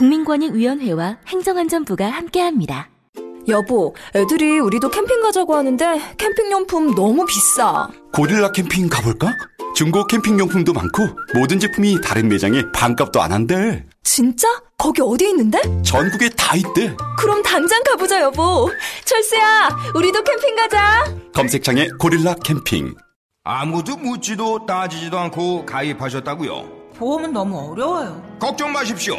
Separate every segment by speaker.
Speaker 1: 국민권익위원회와 행정안전부가 함께합니다.
Speaker 2: 여보, 애들이 우리도 캠핑 가자고 하는데 캠핑용품 너무 비싸.
Speaker 3: 고릴라 캠핑 가볼까? 중고 캠핑용품도 많고 모든 제품이 다른 매장에 반값도 안 한대.
Speaker 2: 진짜? 거기 어디 있는데?
Speaker 3: 전국에 다 있대.
Speaker 2: 그럼 당장 가보자, 여보. 철수야, 우리도 캠핑 가자.
Speaker 3: 검색창에 고릴라 캠핑.
Speaker 4: 아무도 묻지도 따지지도 않고 가입하셨다고요?
Speaker 5: 보험은 너무 어려워요.
Speaker 4: 걱정 마십시오.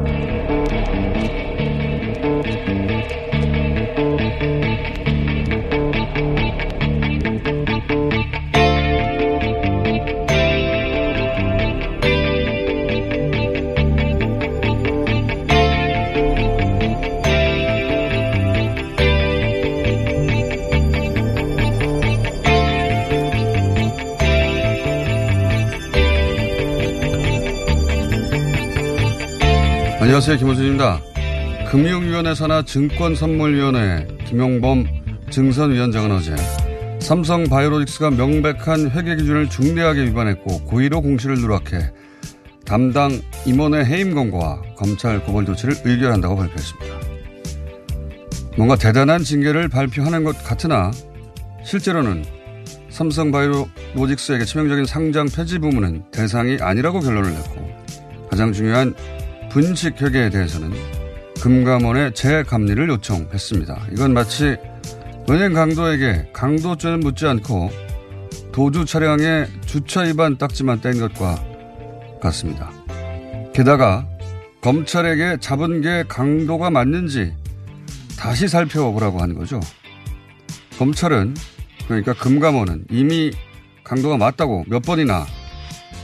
Speaker 6: 안녕하세요. 김호준입니다. 금융위원회 산하 증권선물위원회 김용범 증선위원장은 어제 삼성 바이오로직스가 명백한 회계 기준을 중대하게 위반했고 고의로 공시를 누락해 담당 임원의 해임 권고와 검찰 고발 조치를 의결한다고 발표했습니다. 뭔가 대단한 징계를 발표하는 것 같으나 실제로는 삼성 바이오로직스에게 치명적인 상장 폐지 부문은 대상이 아니라고 결론을 냈고 가장 중요한 분식 회계에 대해서는 금감원에 재감리를 요청했습니다. 이건 마치 은행 강도에게 강도죄는 묻지 않고 도주 차량에 주차 위반 딱지만 뗀 것과 같습니다. 게다가 검찰에게 잡은 게 강도가 맞는지 다시 살펴보라고 하는 거죠. 검찰은 그러니까 금감원은 이미 강도가 맞다고 몇 번이나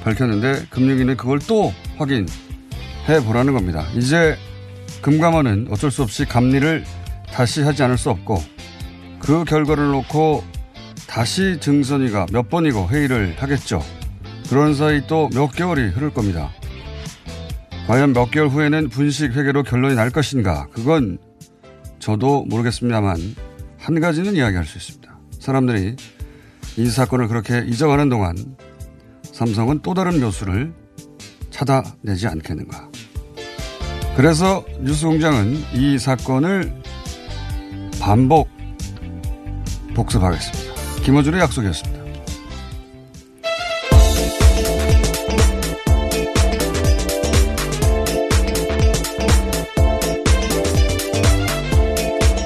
Speaker 6: 밝혔는데 금융위는 그걸 또 확인 해 보라는 겁니다. 이제 금감원은 어쩔 수 없이 감리를 다시 하지 않을 수 없고 그 결과를 놓고 다시 증선위가 몇 번이고 회의를 하겠죠. 그런 사이 또 몇 개월이 흐를 겁니다. 과연 몇 개월 후에는 분식 회계로 결론이 날 것인가? 그건 저도 모르겠습니다만 한 가지는 이야기할 수 있습니다. 사람들이 이 사건을 그렇게 잊어가는 동안 삼성은 또 다른 묘수를 찾아내지 않겠는가. 그래서 뉴스공장은 이 사건을 반복 복습하겠습니다. 김호준의 약속이었습니다.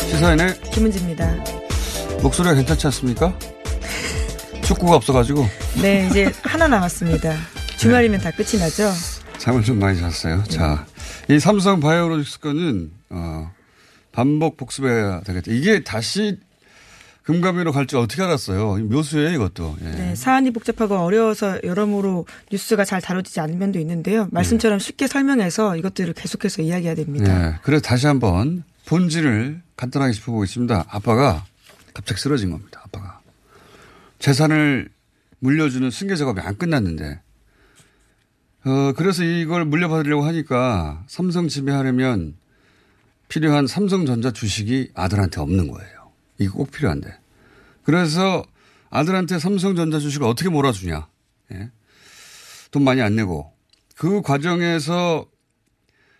Speaker 6: 시사인의
Speaker 7: 김은지입니다.
Speaker 6: 목소리가 괜찮지 않습니까? 축구가 없어가지고.
Speaker 7: 네, 이제 하나 남았습니다. 주말이면 다 끝이 나죠?
Speaker 6: 잠을 좀 많이 잤어요. 자, 이 삼성 바이오로직스 건은, 어, 반복 복습해야 되겠다. 이게 다시 금감위로 갈 줄 어떻게 알았어요? 묘수예요, 이것도. 예.
Speaker 7: 네, 사안이 복잡하고 어려워서 여러모로 뉴스가 잘 다뤄지지 않는 면도 있는데요. 말씀처럼 쉽게 설명해서 이것들을 계속해서 이야기해야 됩니다.
Speaker 6: 예. 그래서 다시 한번 본질을 간단하게 짚어보겠습니다. 아빠가 갑자기 쓰러진 겁니다. 아빠가. 재산을 물려주는 승계 작업이 안 끝났는데, 어, 그래서 이걸 물려받으려고 하니까 삼성 지배하려면 필요한 삼성전자 주식이 아들한테 없는 거예요. 이게 꼭 필요한데. 그래서 아들한테 삼성전자 주식을 어떻게 몰아주냐. 예? 돈 많이 안 내고. 그 과정에서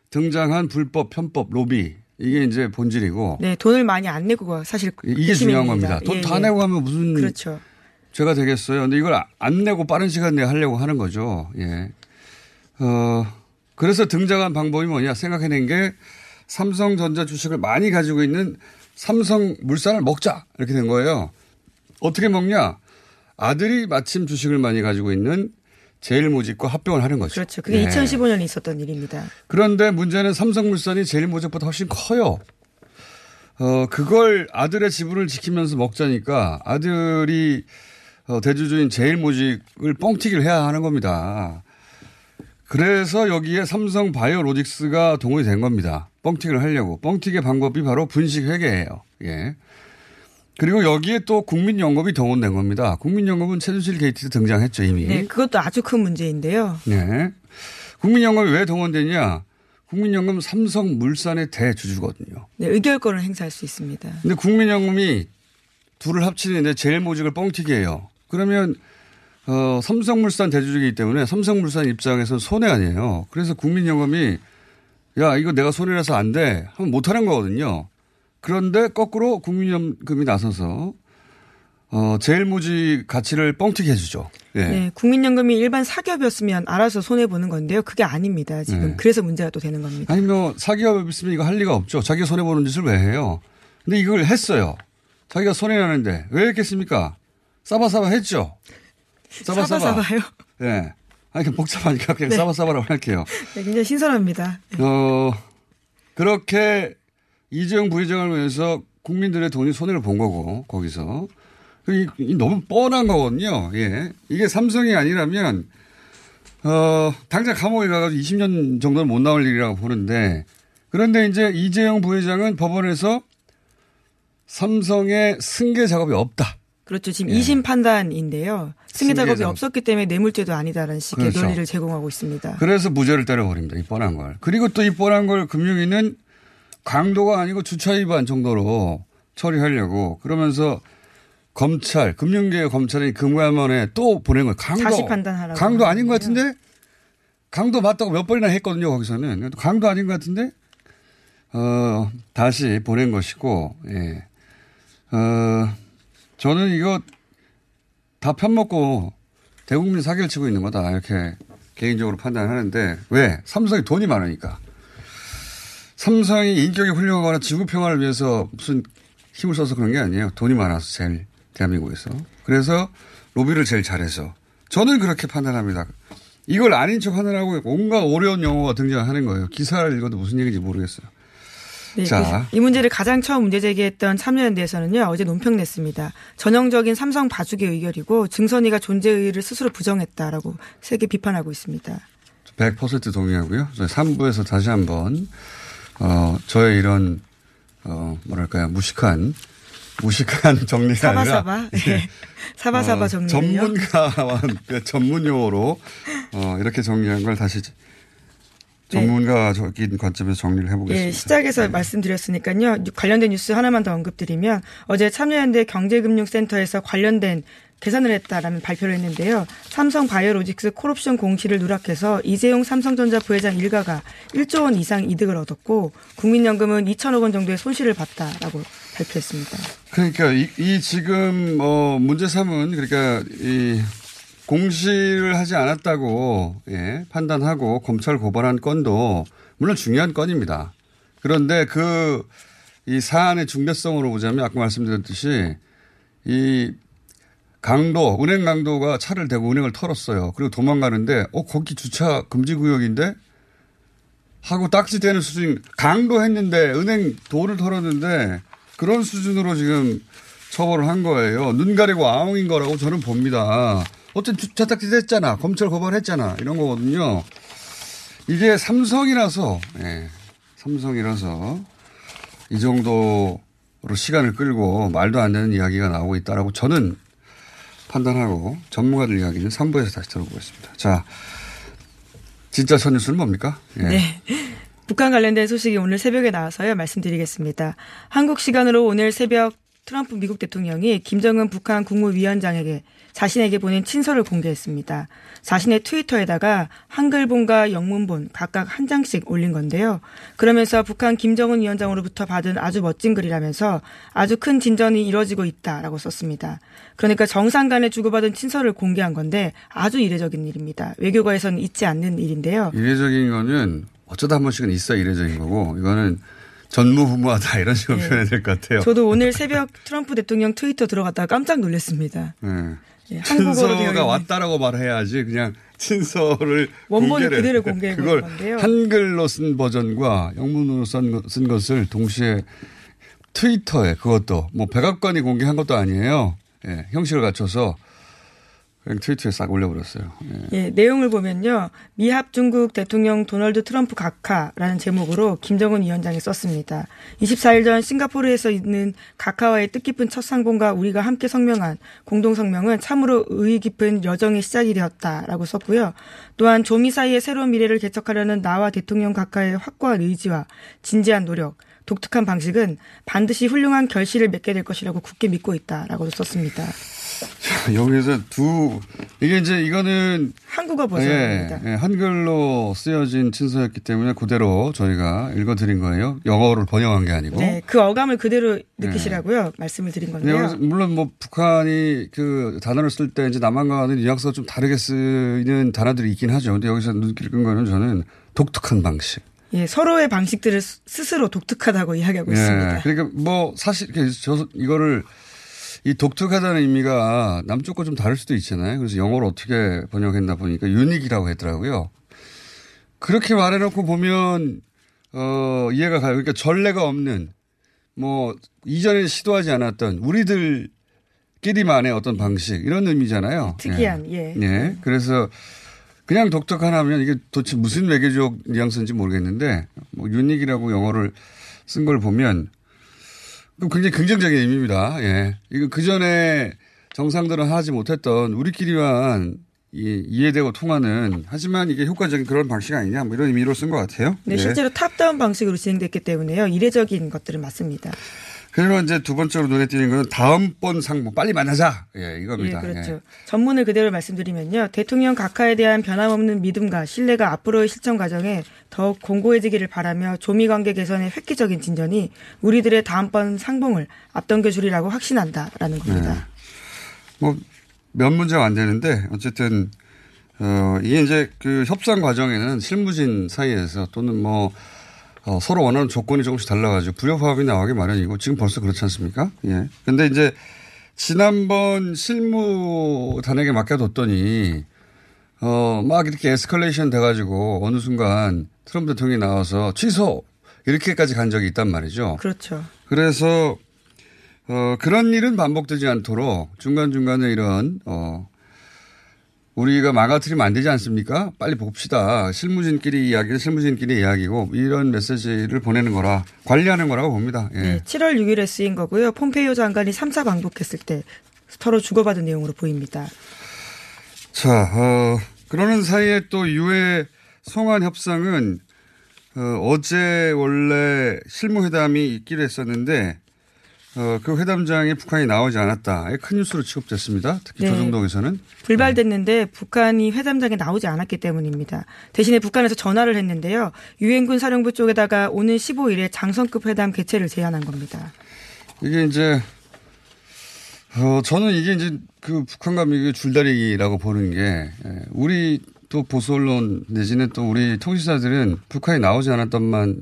Speaker 6: 등장한 불법, 편법, 로비. 이게 이제 본질이고.
Speaker 7: 네, 돈을 많이 안 내고 사실
Speaker 6: 이게 중요한 겁니다. 돈다
Speaker 7: 예, 예.
Speaker 6: 내고 하면 무슨
Speaker 7: 그렇죠.
Speaker 6: 죄가 되겠어요. 근데 이걸 안 내고 빠른 시간 내에 하려고 하는 거죠. 예. 어, 그래서 등장한 방법이 뭐냐 생각해낸 게 삼성전자 주식을 많이 가지고 있는 삼성 물산을 먹자 이렇게 된 거예요. 어떻게 먹냐? 아들이 마침 주식을 많이 가지고 있는 제일모직과 합병을 하는 거죠.
Speaker 7: 그렇죠. 그게
Speaker 6: 네.
Speaker 7: 2015년에 있었던 일입니다.
Speaker 6: 그런데 문제는 삼성물산이 제일모직보다 훨씬 커요. 어, 그걸 아들의 지분을 지키면서 먹자니까 아들이 어, 대주주인 제일모직을 뻥튀기를 해야 하는 겁니다. 그래서 여기에 삼성 바이오로직스가 동원이 된 겁니다. 뻥튀기를 하려고. 뻥튀기의 방법이 바로 분식회계예요. 예. 그리고 여기에 또 국민연금이 동원된 겁니다. 국민연금은 최순실 게이트에 등장했죠, 이미.
Speaker 7: 네, 그것도 아주 큰 문제인데요.
Speaker 6: 네. 국민연금이 왜 동원되냐? 국민연금 삼성물산의 대주주거든요.
Speaker 7: 네, 의결권을 행사할 수 있습니다.
Speaker 6: 근데 국민연금이 둘을 합치는데 제일 모직을 뻥튀기해요. 그러면 어, 삼성물산 대주주이기 때문에 삼성물산 입장에서 손해 아니에요. 그래서 국민연금이 야 이거 내가 손해라서 안 돼 하면 못하는 거거든요. 그런데 거꾸로 국민연금이 나서서 어, 제일모직 가치를 뻥튀기 해주죠. 예.
Speaker 7: 네, 국민연금이 일반 사기업이었으면 알아서 손해 보는 건데요. 그게 아닙니다. 지금
Speaker 6: 네.
Speaker 7: 그래서 문제가 또 되는 겁니다.
Speaker 6: 아니 뭐 사기업 있으면 이거 할 리가 없죠. 자기가 손해 보는 짓을 왜 해요? 근데 이걸 했어요. 자기가 손해 나는데 왜 했겠습니까? 싸바싸바 했죠. 싸바싸바.
Speaker 7: 사바사바요.
Speaker 6: 네. 아니 그 복잡하니까 그냥
Speaker 7: 네.
Speaker 6: 싸바싸바라고 할게요.
Speaker 7: 네, 굉장히 신선합니다. 네.
Speaker 6: 어 그렇게 이재용 부회장을 위해서 국민들의 돈이 손해를 본 거고 거기서 이, 이 너무 뻔한 거거든요. 예. 이게 삼성이 아니라면 어 당장 감옥에 가가지고 20년 정도는 못 나올 일이라고 보는데 그런데 이제 이재용 부회장은 법원에서 삼성의 승계 작업이 없다.
Speaker 7: 그렇죠. 지금
Speaker 6: 예.
Speaker 7: 2심 판단인데요. 승계 작업이
Speaker 6: 작업.
Speaker 7: 없었기 때문에 뇌물죄도 아니다라는 식의
Speaker 6: 그렇죠.
Speaker 7: 논리를 제공하고 있습니다.
Speaker 6: 그래서 무죄를 때려버립니다. 이 뻔한 걸. 그리고 또 이 뻔한 걸 금융위는 강도가 아니고 주차 위반 정도로 처리하려고 그러면서 검찰, 금융계의 검찰이 금감원에 또 보낸 거예요. 강도.
Speaker 7: 자식 판단하라고
Speaker 6: 강도 아닌 것. 같은데? 강도 맞다고 몇 번이나 했거든요, 거기서는. 강도 아닌 것 같은데? 어, 다시 보낸 것이고, 예. 어, 저는 이거 다 편먹고 대국민 사기를 치고 있는 거다. 이렇게 개인적으로 판단하는데, 왜? 삼성이 돈이 많으니까. 삼성이 인격이 훌륭하거나 지구 평화를 위해서 무슨 힘을 써서 그런 게 아니에요. 돈이 많아서 제일 대한민국에서. 그래서 로비를 제일 잘해서. 저는 그렇게 판단합니다. 이걸 아닌 척 하느라고 온갖 어려운 용어가 등장하는 거예요. 기사를 읽어도 무슨 얘기인지 모르겠어요.
Speaker 7: 네,
Speaker 6: 자.
Speaker 7: 그이 문제를 가장 처음 문제 제기했던 참여연대에서는요 어제 논평 냈습니다. 전형적인 삼성 봐주기 의결이고 증선이가 존재 의의를 스스로 부정했다라고 세게 비판하고 있습니다.
Speaker 6: 100% 동의하고요. 저희 3부에서 다시 한번, 어, 저의 이런, 어, 뭐랄까요. 무식한, 무식한 정리가 아니라.
Speaker 7: 사바 사바, 네. 사바사바
Speaker 6: 어,
Speaker 7: 정리를요.
Speaker 6: 전문가와 함께 전문 용어로, 어, 이렇게 정리한 걸 다시 전문가적인 관점에서 정리를 해보겠습니다.
Speaker 7: 예, 시작에서 말씀드렸으니까요. 관련된 뉴스 하나만 더 언급드리면 어제 참여연대 경제금융센터에서 관련된 계산을 했다라는 발표를 했는데요. 삼성 바이오로직스 콜옵션 공시를 누락해서 이재용 삼성전자 부회장 일가가 1조 원 이상 이득을 얻었고 국민연금은 2천억 원 정도의 손실을 봤다라고 발표했습니다.
Speaker 6: 그러니까 이, 이 지금 어 문제 삼은 그러니까 이 공시를 하지 않았다고 예, 판단하고 검찰 고발한 건도 물론 중요한 건입니다. 그런데 그 이 사안의 중대성으로 보자면 아까 말씀드렸듯이 이 강도 은행 강도가 차를 대고 은행을 털었어요. 그리고 도망가는데 어 거기 주차 금지 구역인데 하고 딱지대는 수준 강도 했는데 은행 도를 털었는데 그런 수준으로 지금 처벌을 한 거예요. 눈 가리고 아웅인 거라고 저는 봅니다. 어쨌든 주차 딱지 했잖아. 검찰 고발했잖아. 이런 거거든요. 이게 삼성이라서, 예, 삼성이라서 이 정도로 시간을 끌고 말도 안 되는 이야기가 나오고 있다라고 저는 판단하고 전문가들 이야기는 3부에서 다시 들어보겠습니다. 자, 진짜 첫 뉴스는 뭡니까? 예.
Speaker 7: 네. 북한 관련된 소식이 오늘 새벽에 나와서요. 말씀드리겠습니다. 한국 시간으로 오늘 새벽 트럼프 미국 대통령이 김정은 북한 국무위원장에게 자신에게 보낸 친서를 공개했습니다. 자신의 트위터에다가 한글본과 영문본 각각 한 장씩 올린 건데요. 그러면서 북한 김정은 위원장으로부터 받은 아주 멋진 글이라면서 아주 큰 진전이 이뤄지고 있다라고 썼습니다. 그러니까 정상 간에 주고받은 친서를 공개한 건데 아주 이례적인 일입니다. 외교가에서는 있지 않는 일인데요.
Speaker 6: 이례적인 거는 어쩌다 한 번씩은 있어 이례적인 거고 이거는 전무후무하다 이런 식으로
Speaker 7: 예.
Speaker 6: 표현해야 될 것 같아요.
Speaker 7: 저도 오늘 새벽 트럼프 대통령 트위터 들어갔다가 깜짝 놀랐습니다.
Speaker 6: 예.
Speaker 7: 예,
Speaker 6: 친서가 왔다라고 말해야지 그냥 친서를
Speaker 7: 원본을
Speaker 6: 공개를-
Speaker 7: 그대로 공개해
Speaker 6: 그걸
Speaker 7: 건데요.
Speaker 6: 한글로 쓴 버전과 영문으로 쓴, 것- 쓴 것을 동시에 트위터에 그것도 뭐 백악관이 공개한 것도 아니에요. 예, 형식을 갖춰서 트위터에 싹 올려버렸어요. 예.
Speaker 7: 예, 내용을 보면요. 미합 중국 대통령 도널드 트럼프 각하라는 제목으로 김정은 위원장이 썼습니다. 24일 전 싱가포르에서 있는 각하와의 뜻깊은 첫 상봉과 우리가 함께 성명한 공동 성명은 참으로 의의 깊은 여정의 시작이 되었다라고 썼고요. 또한 조미 사이의 새로운 미래를 개척하려는 나와 대통령 각하의 확고한 의지와 진지한 노력, 독특한 방식은 반드시 훌륭한 결실을 맺게 될 것이라고 굳게 믿고 있다라고 썼습니다.
Speaker 6: 여기서 두 이게 이제 이거는
Speaker 7: 한국어 버전입니다.
Speaker 6: 예, 예, 한글로 쓰여진 친서였기 때문에 그대로 저희가 읽어드린 거예요. 영어를 번역한 게 아니고.
Speaker 7: 네, 그 어감을 그대로 느끼시라고요. 말씀을 드린
Speaker 6: 네,
Speaker 7: 건데요.
Speaker 6: 물론 뭐 북한이 그 단어를 쓸 때 이제 남한과는 뉘앙스가 좀 다르게 쓰이는 단어들이 있긴 하죠. 근데 여기서 눈길 끈 거는 저는 독특한 방식.
Speaker 7: 예, 서로의 방식들을 스- 스스로 독특하다고 이야기하고 있습니다.
Speaker 6: 예, 그러니까 뭐 사실 저 이거를 이 독특하다는 의미가 남쪽과 좀 다를 수도 있잖아요. 그래서 영어로 어떻게 번역했나 보니까 유닉이라고 했더라고요. 그렇게 말해놓고 보면 어 이해가 가요. 그러니까 전례가 없는 뭐 이전에 시도하지 않았던 우리들끼리만의 어떤 방식 이런 의미잖아요.
Speaker 7: 특이한, 예.
Speaker 6: 예. 그래서 그냥 독특한 하면 이게 도대체 무슨 외교적 뉘앙스인지 모르겠는데 뭐 유닉이라고 영어를 쓴 걸 보면 굉장히 긍정적인 의미입니다. 예. 이거 그 전에 정상들은 하지 못했던 우리끼리만 이, 이해되고 통하는 하지만 이게 효과적인 그런 방식 아니냐 뭐 이런 의미로 쓴 것 같아요.
Speaker 7: 네,
Speaker 6: 예.
Speaker 7: 실제로 탑다운 방식으로 진행됐기 때문에요. 이례적인 것들은 맞습니다.
Speaker 6: 그리고 이제 두 번째로 눈에 띄는 건 다음번 상봉 빨리 만나자. 예,
Speaker 7: 예,
Speaker 6: 이겁니다.
Speaker 7: 그렇죠.
Speaker 6: 예.
Speaker 7: 전문을 그대로 말씀드리면요. 대통령 각하에 대한 변함없는 믿음과 신뢰가 앞으로의 실천 과정에 더욱 공고해지기를 바라며 조미 관계 개선의 획기적인 진전이 우리들의 다음번 상봉을 앞당겨 주리라고 확신한다라는 겁니다.
Speaker 6: 뭐, 몇 문제가 안 되는데, 어쨌든, 어, 이게 이제 그 협상 과정에는 실무진 사이에서 또는 뭐, 어, 서로 원하는 조건이 조금씩 달라가지고 불협화음이 나오기 마련이고 지금 벌써 그렇지 않습니까? 예. 근데 이제 지난번 실무 단에게 맡겨뒀더니, 어, 막 이렇게 에스컬레이션 돼가지고 어느 순간 트럼프 대통령이 나와서 취소! 이렇게까지 간 적이 있단 말이죠.
Speaker 7: 그렇죠.
Speaker 6: 그래서 어, 그런 일은 반복되지 않도록 중간중간에 이런, 어, 우리가 망가뜨리면 안 되지 않습니까? 빨리 봅시다. 실무진끼리 이야기는 실무진끼리 이야기고 이런 메시지를 보내는 거라 관리하는 거라고 봅니다. 예.
Speaker 7: 네, 7월 6일에 쓰인 거고요. 폼페이오 장관이 3차 방북했을 때 서로 주고받은 내용으로 보입니다.
Speaker 6: 자, 어, 그러는 사이에 또 유해 송환 협상은 어, 제 원래 실무회담이 있기로 했었는데 어, 그 회담장에 북한이 나오지 않았다. 큰 뉴스로 취급됐습니다. 특히
Speaker 7: 네.
Speaker 6: 조정동에서는.
Speaker 7: 불발됐는데 북한이 회담장에 나오지 않았기 때문입니다. 대신에 북한에서 전화를 했는데요. 유엔군 사령부 쪽에다가 오는 15일에 장성급 회담 개최를 제안한 겁니다.
Speaker 6: 이게 이제 어 저는 이게 이제 그 북한과 미국의 줄다리기라고 보는 게 예, 우리 또 보수 언론 내지는 또 우리 통신사들은 북한이 나오지 않았던만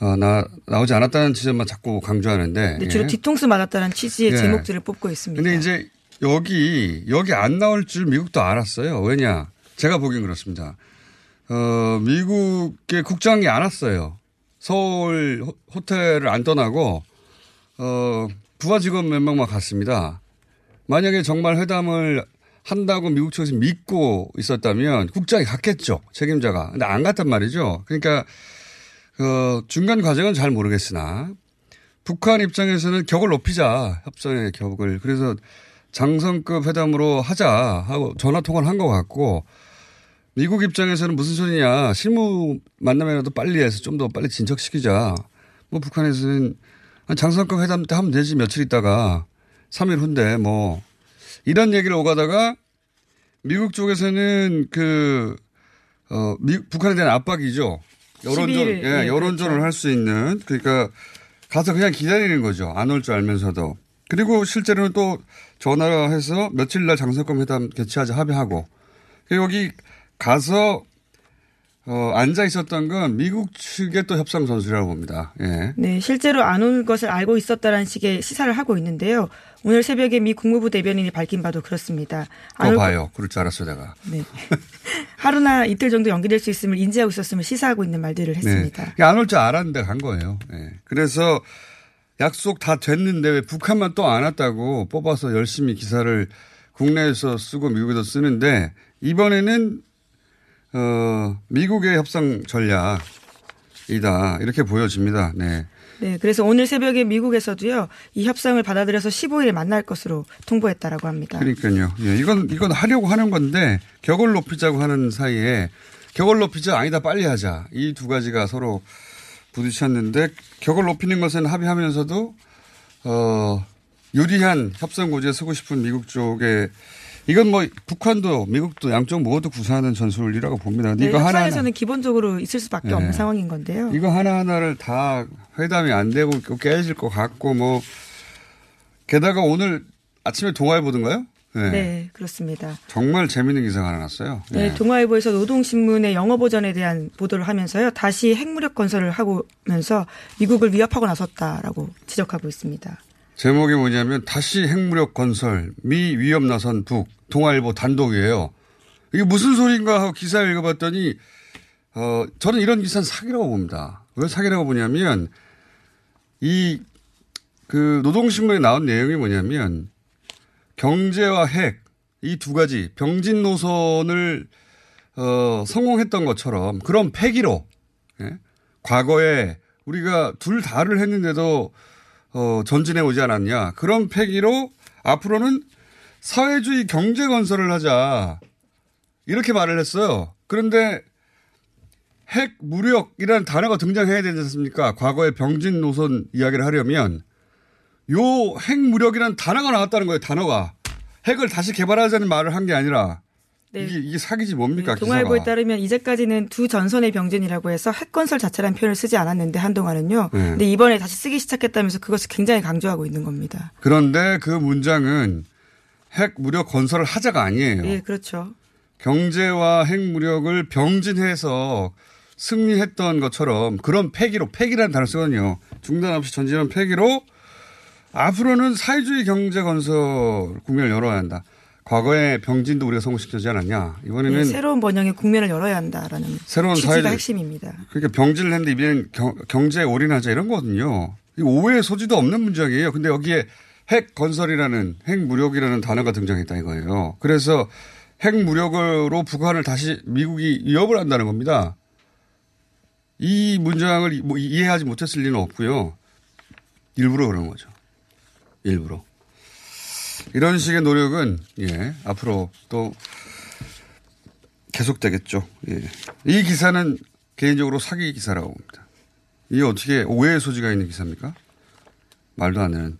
Speaker 6: 어, 나, 나오지 않았다는 지점만 자꾸 강조하는데.
Speaker 7: 네, 주로
Speaker 6: 예.
Speaker 7: 뒤통수 맞았다는 취지의
Speaker 6: 예.
Speaker 7: 제목들을 뽑고 있습니다.
Speaker 6: 근데 이제 여기, 여기 안 나올 줄 미국도 알았어요. 왜냐. 제가 보기엔 그렇습니다. 어, 미국의 국장이 안 왔어요. 서울 호- 호텔을 안 떠나고, 어, 부하 직원 몇 명만 갔습니다. 만약에 정말 회담을 한다고 미국 측에서 믿고 있었다면 국장이 갔겠죠. 책임자가. 근데 안 갔단 말이죠. 그러니까, 그 중간 과정은 잘 모르겠으나 북한 입장에서는 격을 높이자 협상의 격을 그래서 장성급 회담으로 하자 하고 전화 통화를 한 것 같고 미국 입장에서는 무슨 소리냐 실무 만남이라도 빨리 해서 좀 더 빨리 진척시키자. 뭐 북한에서는 장성급 회담 때 하면 되지 며칠 있다가. 3일 후인데 뭐. 이런 얘기를 오가다가 미국 쪽에서는 그 어, 미, 북한에 대한 압박이죠. 여론전,
Speaker 7: 12일,
Speaker 6: 예,
Speaker 7: 예,
Speaker 6: 여론전을
Speaker 7: 그렇죠.
Speaker 6: 할수 있는 그러니까 가서 그냥 기다리는 거죠. 안 올 줄 알면서도. 그리고 실제로는 또 전화를 해서 며칠 날 장성급 회담 개최하자 합의하고 여기 가서 어, 앉아 있었던 건 미국 측의 또 협상 전술이라고 봅니다. 예.
Speaker 7: 네, 실제로 안올 것을 알고 있었다라는 식의 시사를 하고 있는데요. 오늘 새벽에 미 국무부 대변인이 밝힌 바도 그렇습니다.
Speaker 6: 또 봐요. 그럴 줄 알았어요, 내가.
Speaker 7: 네. 하루나 이틀 정도 연기될 수 있음을 인지하고 있었음을 시사하고 있는 말들을 했습니다.
Speaker 6: 네. 안올 줄 알았는데 간 거예요. 네. 그래서 약속 다 됐는데 왜 북한만 또 안 왔다고 뽑아서 열심히 기사를 국내에서 쓰고 미국에서 쓰는데 이번에는 어, 미국의 협상 전략이다. 이렇게 보여집니다. 네.
Speaker 7: 네, 그래서 오늘 새벽에 미국에서도요, 이 협상을 받아들여서 15일에 만날 것으로 통보했다라고 합니다.
Speaker 6: 그러니까요. 예, 이건, 이건 하려고 하는 건데, 격을 높이자고 하는 사이에, 격을 높이자, 아니다, 빨리 하자. 이 두 가지가 서로 부딪혔는데, 격을 높이는 것은 합의하면서도, 어, 유리한 협상 고지에 서고 싶은 미국 쪽에 이건 뭐 북한도 미국도 양쪽 모두 구사하는 전술이라고 봅니다.
Speaker 7: 네,
Speaker 6: 이거 하나
Speaker 7: 협상에서는 기본적으로 있을 수밖에
Speaker 6: 네.
Speaker 7: 없는 상황인 건데요.
Speaker 6: 이거 하나 하나를 다 회담이 안 되고 깨질 것 같고 뭐 게다가 오늘 아침에 동아일 보던가요? 네.
Speaker 7: 네, 그렇습니다.
Speaker 6: 정말 재밌는 기사가 하나 났어요.
Speaker 7: 네, 동아일보에서 노동신문의 영어 버전에 대한 보도를 하면서요. 다시 핵무력 건설을 하면서 미국을 위협하고 나섰다라고 지적하고 있습니다.
Speaker 6: 제목이 뭐냐면 다시 핵무력 건설 미 위협 나선 북 동아일보 단독이에요. 이게 무슨 소린가 하고 기사를 읽어봤더니 어 저는 이런 기사는 사기라고 봅니다. 왜 사기라고 보냐면 이 그 노동신문에 나온 내용이 뭐냐면 경제와 핵 이 두 가지 병진 노선을 어 성공했던 것처럼 그런 패기로 예? 과거에 우리가 둘 다를 했는데도 어, 전진해 오지 않았냐. 그런 패기로 앞으로는 사회주의 경제 건설을 하자. 이렇게 말을 했어요. 그런데 핵 무력이라는 단어가 등장해야 되지 않습니까? 과거의 병진 노선 이야기를 하려면 요 핵 무력이라는 단어가 나왔다는 거예요. 단어가. 핵을 다시 개발하자는 말을 한 게 아니라
Speaker 7: 네.
Speaker 6: 이게, 이게 사기지 뭡니까?
Speaker 7: 네, 동아일보에. 따르면 이제까지는 두 전선의 병진이라고 해서 핵 건설 자체라는 표현을 쓰지 않았는데 한동안은요.
Speaker 6: 네.
Speaker 7: 근데 이번에 다시 쓰기 시작했다면서 그것을 굉장히 강조하고 있는 겁니다.
Speaker 6: 그런데 그 문장은 핵 무력 건설을 하자가 아니에요.
Speaker 7: 예, 그렇죠.
Speaker 6: 경제와 핵 무력을 병진해서 승리했던 것처럼 그런 패기로 패기라는 단어 쓰거든요. 중단 없이 전진한 패기로 앞으로는 사회주의 경제 건설 국면을 열어야 한다. 과거에 병진도 우리가 성공시키지 않았냐. 이번에는
Speaker 7: 예, 새로운 번영의 국면을 열어야 한다라는
Speaker 6: 새로운 사회적-
Speaker 7: 핵심입니다.
Speaker 6: 그러니까 병진을 했는데 이번엔 경, 경제에 올인하자 이런 거거든요. 이 오해의 소지도 없는 문장이에요. 근데 여기에 핵 건설이라는 핵 무력이라는 단어가 등장했다 이거예요. 그래서 핵 무력으로 북한을 다시 미국이 위협을 한다는 겁니다. 이 문장을 뭐 이해하지 못했을 리는 없고요. 일부러 그런 거죠. 일부러. 이런 식의 노력은 예 앞으로 또 계속되겠죠. 예. 이 기사는 개인적으로 사기 기사라고 봅니다. 이게 어떻게 오해의 소지가 있는 기사입니까? 말도 안 되는.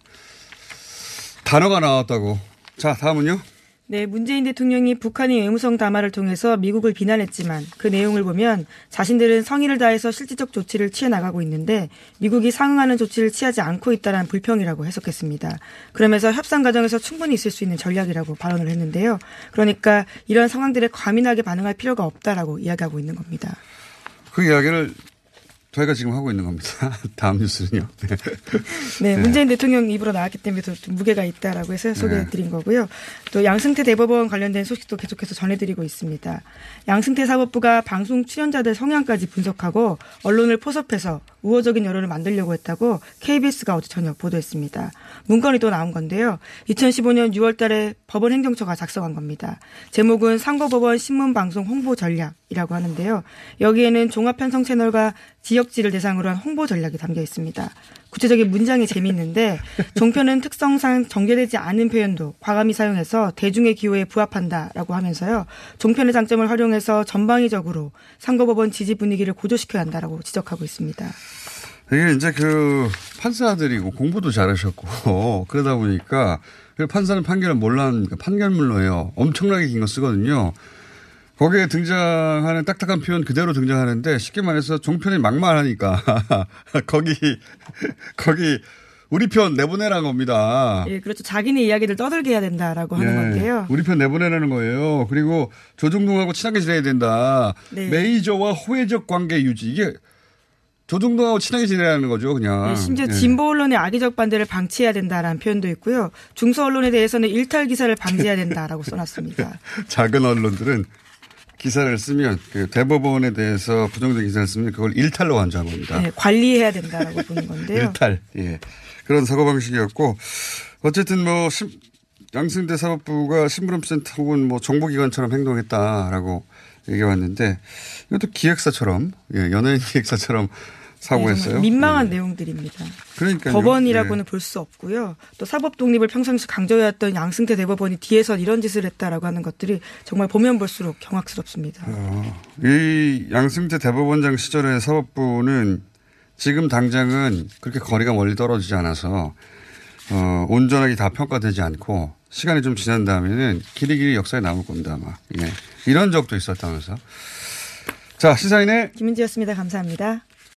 Speaker 6: 단어가 나왔다고. 자, 다음은요?
Speaker 7: 네, 문재인 대통령이 북한의 외무성 담화를 통해서 미국을 비난했지만 그 내용을 보면 자신들은 성의를 다해서 실질적 조치를 취해 나가고 있는데 미국이 상응하는 조치를 취하지 않고 있다는 불평이라고 해석했습니다. 그러면서 협상 과정에서 충분히 있을 수 있는 전략이라고 발언을 했는데요. 그러니까 이런 상황들에 과민하게 반응할 필요가 없다라고 이야기하고 있는 겁니다.
Speaker 6: 그 이야기를 저희가 지금 하고 있는 겁니다. 다음 뉴스는요. 네.
Speaker 7: 네,
Speaker 6: 네.
Speaker 7: 문재인 대통령 입으로 나왔기 때문에 좀 무게가 있다라고 해서 소개해드린 거고요. 또 양승태 대법원 관련된 소식도 계속해서 전해드리고 있습니다. 양승태 사법부가 방송 출연자들 성향까지 분석하고 언론을 포섭해서 우호적인 여론을 만들려고 했다고 KBS가 어제 저녁 보도했습니다. 문건이 또 나온 건데요. 2015년 6월 달에 법원 행정처가 작성한 겁니다. 제목은 상고법원 신문방송 홍보 전략 이라고 하는데요. 여기에는 종합편성 채널과 지역지를 대상으로 한 홍보 전략이 담겨 있습니다. 구체적인 문장이 재미있는데 종편은 특성상 정제되지 않은 표현도 과감히 사용해서 대중의 기호에 부합한다라고 하면서요. 종편의 장점을 활용해서 전방위적으로 상고법원 지지 분위기를 고조시켜야 한다라고 지적하고 있습니다.
Speaker 6: 이게 이제 그 판사들이고 공부도 잘하셨고 그러다 보니까 그 판사는 판결을 몰라는 판결문로 해요. 엄청나게 긴 거 쓰거든요. 거기에 등장하는 딱딱한 표현 그대로 등장하는데 쉽게 말해서 종편이 막말하니까 거기 거기 우리 편 내보내라는 겁니다.
Speaker 7: 예, 그렇죠. 자기네 이야기를 떠들게 해야 된다라고 하는
Speaker 6: 예,
Speaker 7: 건데요.
Speaker 6: 우리 편 내보내라는 거예요. 그리고 조중동하고 친하게 지내야 된다.
Speaker 7: 네.
Speaker 6: 메이저와 호혜적 관계 유지. 이게 조중동하고 친하게 지내라는 거죠, 그냥.
Speaker 7: 예, 심지어
Speaker 6: 예.
Speaker 7: 진보 언론의 악의적 반대를 방치해야 된다라는 표현도 있고요. 중소 언론에 대해서는 일탈 기사를 방지해야 된다라고 써놨습니다.
Speaker 6: 작은 언론들은 기사를 쓰면 그 대법원에 대해서 부정적 기사를 쓰면 그걸 일탈로 한다고 합니다.
Speaker 7: 예, 관리해야 된다라고 보는 건데요.
Speaker 6: 일탈. 예. 그런 사고 방식이었고 어쨌든 뭐 심- 양승태 사법부가 심부름센터 혹은 뭐 정보기관처럼 행동했다라고 얘기해 왔는데 이것도 기획사처럼 예, 연예인 기획사처럼 사고했어요.
Speaker 7: 정말 민망한 내용들입니다.
Speaker 6: 그러니까
Speaker 7: 법원이라고는 볼 수 없고요. 또 사법 독립을 평상시 강조해왔던 양승태 대법원이 뒤에서 이런 짓을 했다라고 하는 것들이 정말 보면 볼수록 경악스럽습니다.
Speaker 6: 이 양승태 대법원장 시절의 사법부는 지금 당장은 그렇게 거리가 멀리 떨어지지 않아서 어, 온전하게 다 평가되지 않고 시간이 좀 지난 다음에는 길이길이 역사에 남을 겁니다 아마. 예. 이런 적도 있었다면서. 자 시사인의
Speaker 7: 김은지였습니다. 감사합니다.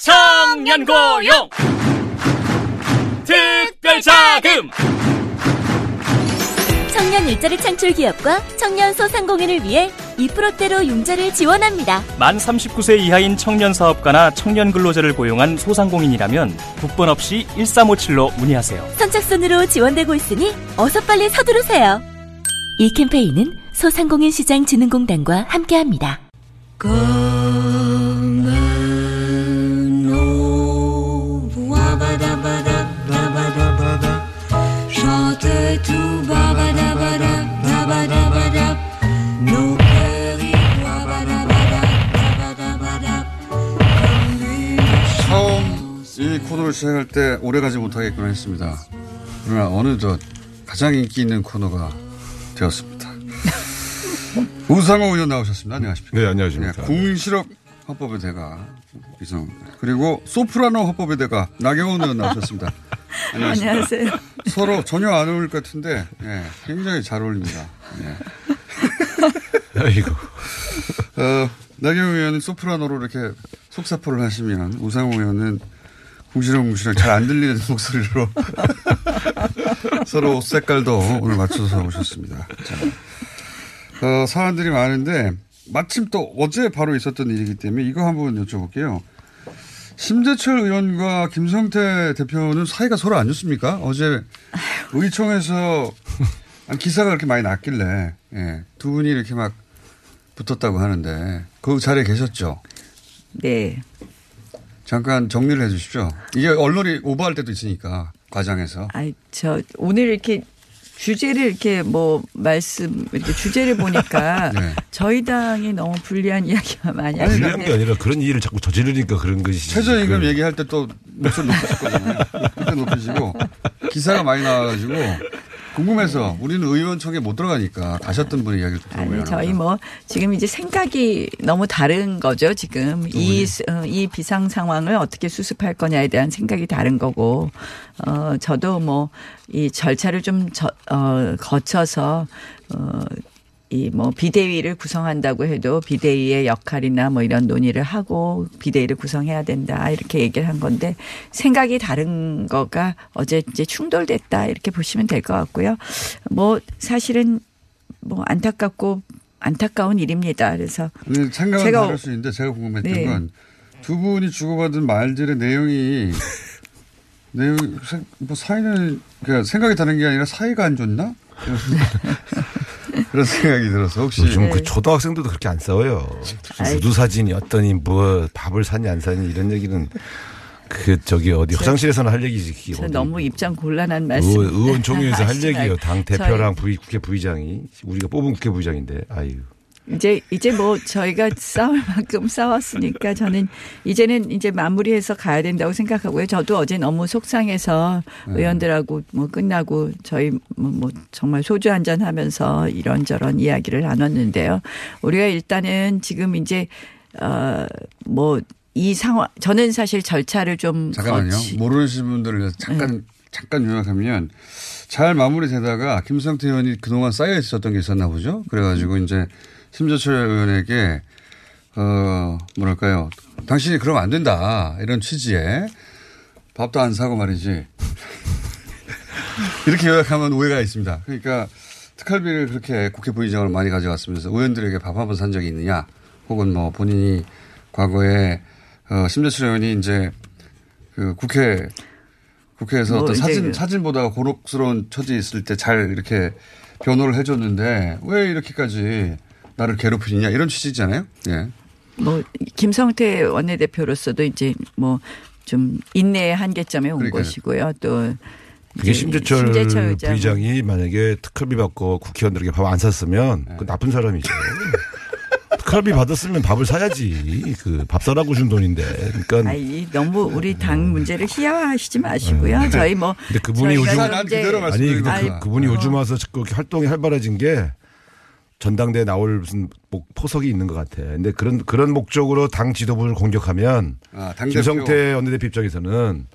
Speaker 8: 청년고용 특별자금
Speaker 1: 청년 일자리 창출 기업과 청년 소상공인을 위해 2%대로 융자를 지원합니다.
Speaker 9: 만 39세 이하인 청년 사업가나 청년 근로자를 고용한 소상공인이라면 국번 없이 1357로 문의하세요.
Speaker 1: 선착순으로 지원되고 있으니 어서 빨리 서두르세요. 이 캠페인은 소상공인 시장 진흥공단과 함께합니다.
Speaker 10: Chante
Speaker 6: 코너를 시작할 때 오래가지 못하겠구나 했습니다. 그러나 어느덧 가장 인기 있는 코너가 되었습니다. 우상호 의원 나오셨습니다. 안녕하십니까.
Speaker 11: 네, 안녕하십니까.
Speaker 6: 국민실업 헌법의 대가 이성입니다. 그리고 소프라노 헌법의 대가 나경원 의원 나오셨습니다. 안녕하십니까.
Speaker 12: 안녕하세요.
Speaker 6: 서로 전혀 안 어울릴 것 같은데 예, 굉장히 잘 어울립니다. 예.
Speaker 11: 아이고.
Speaker 6: 어, 나경원 의원은 소프라노로 이렇게 속사포를 하시면 우상호 의원은 궁시렁궁시렁 잘 안 들리는 목소리로 서로 옷 색깔도 오늘 맞춰서 오셨습니다. 자, 어, 사안들이 많은데 마침 또 어제 바로 있었던 일이기 때문에 이거 한번 여쭤볼게요. 심재철 의원과 김성태 대표는 사이가 서로 안 좋습니까? 어제 의총에서 기사가 그렇게 많이 났길래 예, 두 분이 이렇게 막 붙었다고 하는데 그 자리에 계셨죠?
Speaker 12: 네.
Speaker 6: 잠깐 정리를 해 주십시오. 이게 언론이 오버할 때도 있으니까 과장에서.
Speaker 12: 아이, 저, 오늘 이렇게 주제를 이렇게 뭐 말씀, 이렇게 주제를 보니까
Speaker 6: 네.
Speaker 12: 저희 당이 너무 불리한 이야기가 많이
Speaker 11: 아니, 불리한 게 아니라 그런 일을 자꾸 저지르니까 그런 것이.
Speaker 6: 최저임금
Speaker 11: 그-
Speaker 6: 얘기할 때 또 목소리 높이셨거든요. 그때 높이시고 기사가 많이 나와가지고 궁금해서. 우리는 의원총회 못 들어가니까 가셨던 분의 이야기를 들어보려고
Speaker 12: 저희 뭐 지금 이제 생각이 너무 다른 거죠. 지금. 이, 스- 어, 이 비상 상황을 어떻게 수습할 거냐에 대한 생각이 다른 거고, 어, 저도 뭐 이 절차를 좀 저, 어, 거쳐서 어, 이 뭐 비대위를 구성한다고 해도 비대위의 역할이나 뭐 이런 논의를 하고 비대위를 구성해야 된다 이렇게 얘기를 한 건데 생각이 다른 거가 어제 이제 충돌됐다 이렇게 보시면 될 것 같고요. 뭐 사실은 뭐 안타깝고 안타까운 일입니다. 그래서
Speaker 6: 근데 생각은
Speaker 12: 제가
Speaker 6: 다를 수 있는데 제가 궁금했던
Speaker 12: 네.
Speaker 6: 건두 분이 주고받은 말들의 내용이 내용 생- 뭐 사이는 그러니까 생각이 다른 게 아니라 사이가 안 좋나? 그런 생각이 들어서 혹시
Speaker 11: 요즘
Speaker 12: 네.
Speaker 11: 그 초등학생들도 그렇게 안 싸워요. 구두 사진이 어떠니 뭐 밥을 사니 안 사니 이런 얘기는 그 저기 어디 화장실에서는 할 얘기지.
Speaker 12: 저. 너무 입장 곤란한 말씀.
Speaker 11: 의원, 의원총회에서 할 얘기예요. 당 대표랑 부의, 국회 부의장이 우리가 뽑은 국회 부의장인데 아유.
Speaker 12: 이제 이제 뭐 저희가 싸울 만큼 싸웠으니까 저는 이제는 이제 마무리해서 가야 된다고 생각하고요. 저도 어제 너무 속상해서
Speaker 6: 네.
Speaker 12: 의원들하고 뭐 끝나고 저희 뭐, 뭐 정말 소주 한 잔 하면서 이런저런 이야기를 나눴는데요. 우리가 일단은 지금 이제 어뭐 이 상황 저는 사실 절차를 좀
Speaker 6: 잠깐만요.
Speaker 12: 거치-
Speaker 6: 모르시는 분들을 위해서 잠깐 잠깐 요약하면 잘 마무리되다가 김성태 의원이 그동안 쌓여 있었던 게 있었나 보죠. 그래가지고 이제 심재철 의원에게 어 뭐랄까요. 당신이 그러면 안 된다 이런 취지에 밥도 안 사고 말이지. 이렇게 요약하면 오해가 있습니다. 그러니까 특활비를 그렇게 국회 부의장을 많이 가져갔으면서 의원들에게 밥 한 번 산 적이 있느냐, 혹은 뭐 본인이 과거에 어, 심재철 의원이 이제 그 국회 국회에서
Speaker 12: 뭐
Speaker 6: 어떤 사진
Speaker 12: 그-
Speaker 6: 사진 보다 고록스러운 처지에 있을 때 잘 이렇게 변호를 해줬는데 왜 이렇게까지 나를 괴롭히느냐 이런 취지잖아요. 예.
Speaker 12: 뭐 김성태 원내대표로서도 이제 뭐 좀 인내의 한계점에 온
Speaker 11: 그러니까요.
Speaker 12: 것이고요. 또
Speaker 11: 그게 심재철,
Speaker 12: 심재철 의장.
Speaker 11: 부의장이 만약에 특활비 받고 국회의원들에게 밥 안 샀으면 그 나쁜 사람이죠. 특활비 받았으면 밥을 사야지. 그 밥 사라고 준 돈인데. 그러니까
Speaker 12: 아이 너무 우리 당 문제를 희화화하시지 마시고요.
Speaker 11: 네.
Speaker 12: 저희 뭐
Speaker 11: 근데 그분이 요즘 아니 근데 그, 그분이 요즘 와서 그렇게 활동이 활발해진 게 전당대에 나올 무슨 목, 포석이 있는 것 같아. 근데 그런 그런 목적으로 당 지도부를 공격하면
Speaker 6: 아.
Speaker 11: 김성태 원내대표 입장에서는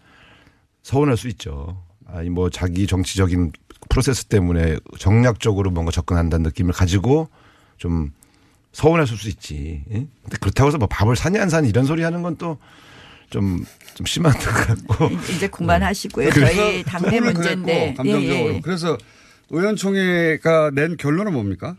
Speaker 11: 서운할 수 있죠. 아니 뭐 자기 정치적인 프로세스 때문에 정략적으로 뭔가 접근한다는 느낌을 가지고 좀 서운했을 수 있지. 예? 근데 그렇다고 해서 뭐 밥을 사냐 안 사냐 이런 소리 하는 건 또 좀 좀 심한 것 같고.
Speaker 12: 이제 그만하시고요.
Speaker 6: 그래서
Speaker 12: 저희 당내 문제인데
Speaker 6: 그랬고, 감정적으로.
Speaker 12: 예, 예.
Speaker 6: 그래서 의원총회가 낸 결론은 뭡니까?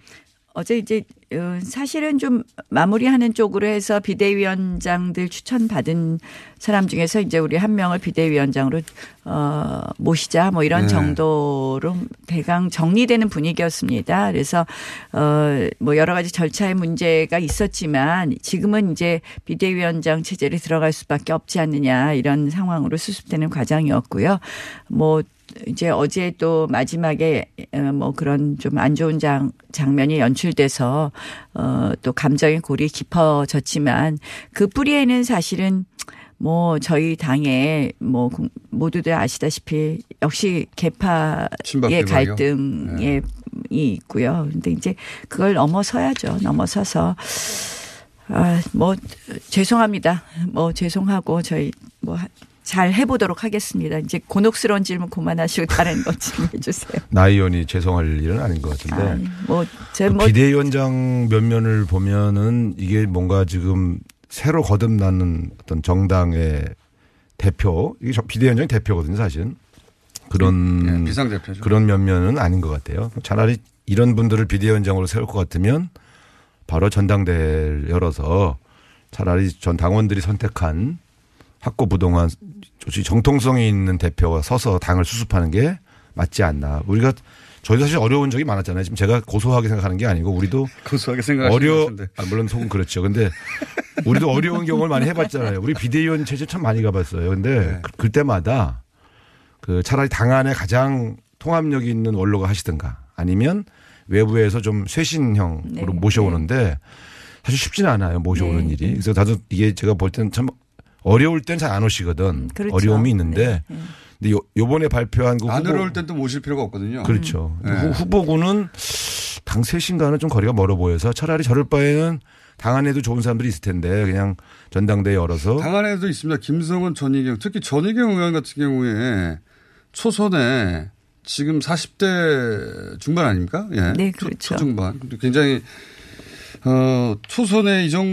Speaker 12: 어제 이제 어, 사실은 좀 마무리하는 쪽으로 해서 비대위원장들 추천 받은 사람 중에서 이제 우리 한 명을 비대위원장으로 어 모시자 뭐 이런
Speaker 8: 네.
Speaker 12: 정도로 대강 정리되는 분위기였습니다. 그래서 어뭐 여러 가지 절차의 문제가 있었지만 지금은 이제 비대위원장 체제를 들어갈 수밖에 없지 않느냐 이런 상황으로 수습되는 과정이었고요. 뭐 이제 어제 또 마지막에 어, 뭐 그런 좀 안 좋은 장, 장면이 연출돼서 어, 또 감정의 골이 깊어졌지만 그 뿌리에는 사실은 뭐 저희 당에 뭐 국- 모두들 아시다시피 역시 개파의? 갈등에 이 있고요. 근데 이제 그걸 넘어서야죠. 넘어서서 아, 뭐 죄송합니다. 뭐 죄송하고 저희 뭐 잘 해보도록 하겠습니다. 이제 곤혹스러운 질문 그만하시고 다른 것 질문해 주세요.
Speaker 11: 나 의원이 죄송할 일은 아닌 것 같은데.
Speaker 12: 아니, 뭐,
Speaker 11: 제그
Speaker 12: 뭐.
Speaker 11: 비대위원장 면면을 보면은 이게 뭔가 지금 새로 거듭나는 어떤 정당의 대표, 이게 저- 비대위원장이 대표거든요, 사실은. 그런
Speaker 6: 예, 비상대표죠.
Speaker 11: 그런 면면은 아닌 것 같아요. 차라리 이런 분들을 비대위원장으로 세울 것 같으면 바로 전당대회를 열어서 차라리 전 당원들이 선택한 학고 부동한 조직 정통성이 있는 대표가 서서 당을 수습하는 게 맞지 않나. 우리가 저희도 사실 어려운 적이 많았잖아요. 지금 제가 고소하게 생각하는 게 아니고 우리도
Speaker 6: 고소하게 생각하시는 것
Speaker 11: 어려. 아, 물론 속은 그렇죠. 근데 우리도 어려운 경험을 많이 해봤잖아요. 우리 비대위원 체제 참 많이 가봤어요. 근데
Speaker 6: 네.
Speaker 11: 그, 그때마다 그 차라리 당 안에 가장 통합력이 있는 원로가 하시든가 아니면 외부에서 좀 쇄신형으로
Speaker 8: 네.
Speaker 11: 모셔오는데 사실 쉽지는 않아요. 모셔오는
Speaker 8: 네.
Speaker 11: 일이. 그래서 나도 이게 제가 볼 때는 참 어려울 땐 잘 안 오시거든.
Speaker 12: 그렇죠.
Speaker 11: 어려움이 있는데 근데 요, 요번에 발표한 그
Speaker 6: 안
Speaker 11: 후보
Speaker 6: 어려울 땐 또 모실 필요가 없거든요.
Speaker 11: 그렇죠.
Speaker 6: 네.
Speaker 11: 후, 후보군은 당 셋인가는 좀 거리가 멀어 보여서 차라리 저럴 바에는 당 안에도 좋은 사람들이 있을 텐데 그냥 전당대회 열어서
Speaker 6: 당 안에도 있습니다. 김성원, 전희경, 특히 전희경 의원 같은 경우에 초선에 지금 40대 중반 아닙니까? 예.
Speaker 12: 네,
Speaker 6: 초-
Speaker 12: 그렇죠.
Speaker 6: 초 중반. 근데 굉장히 어 초선에 이정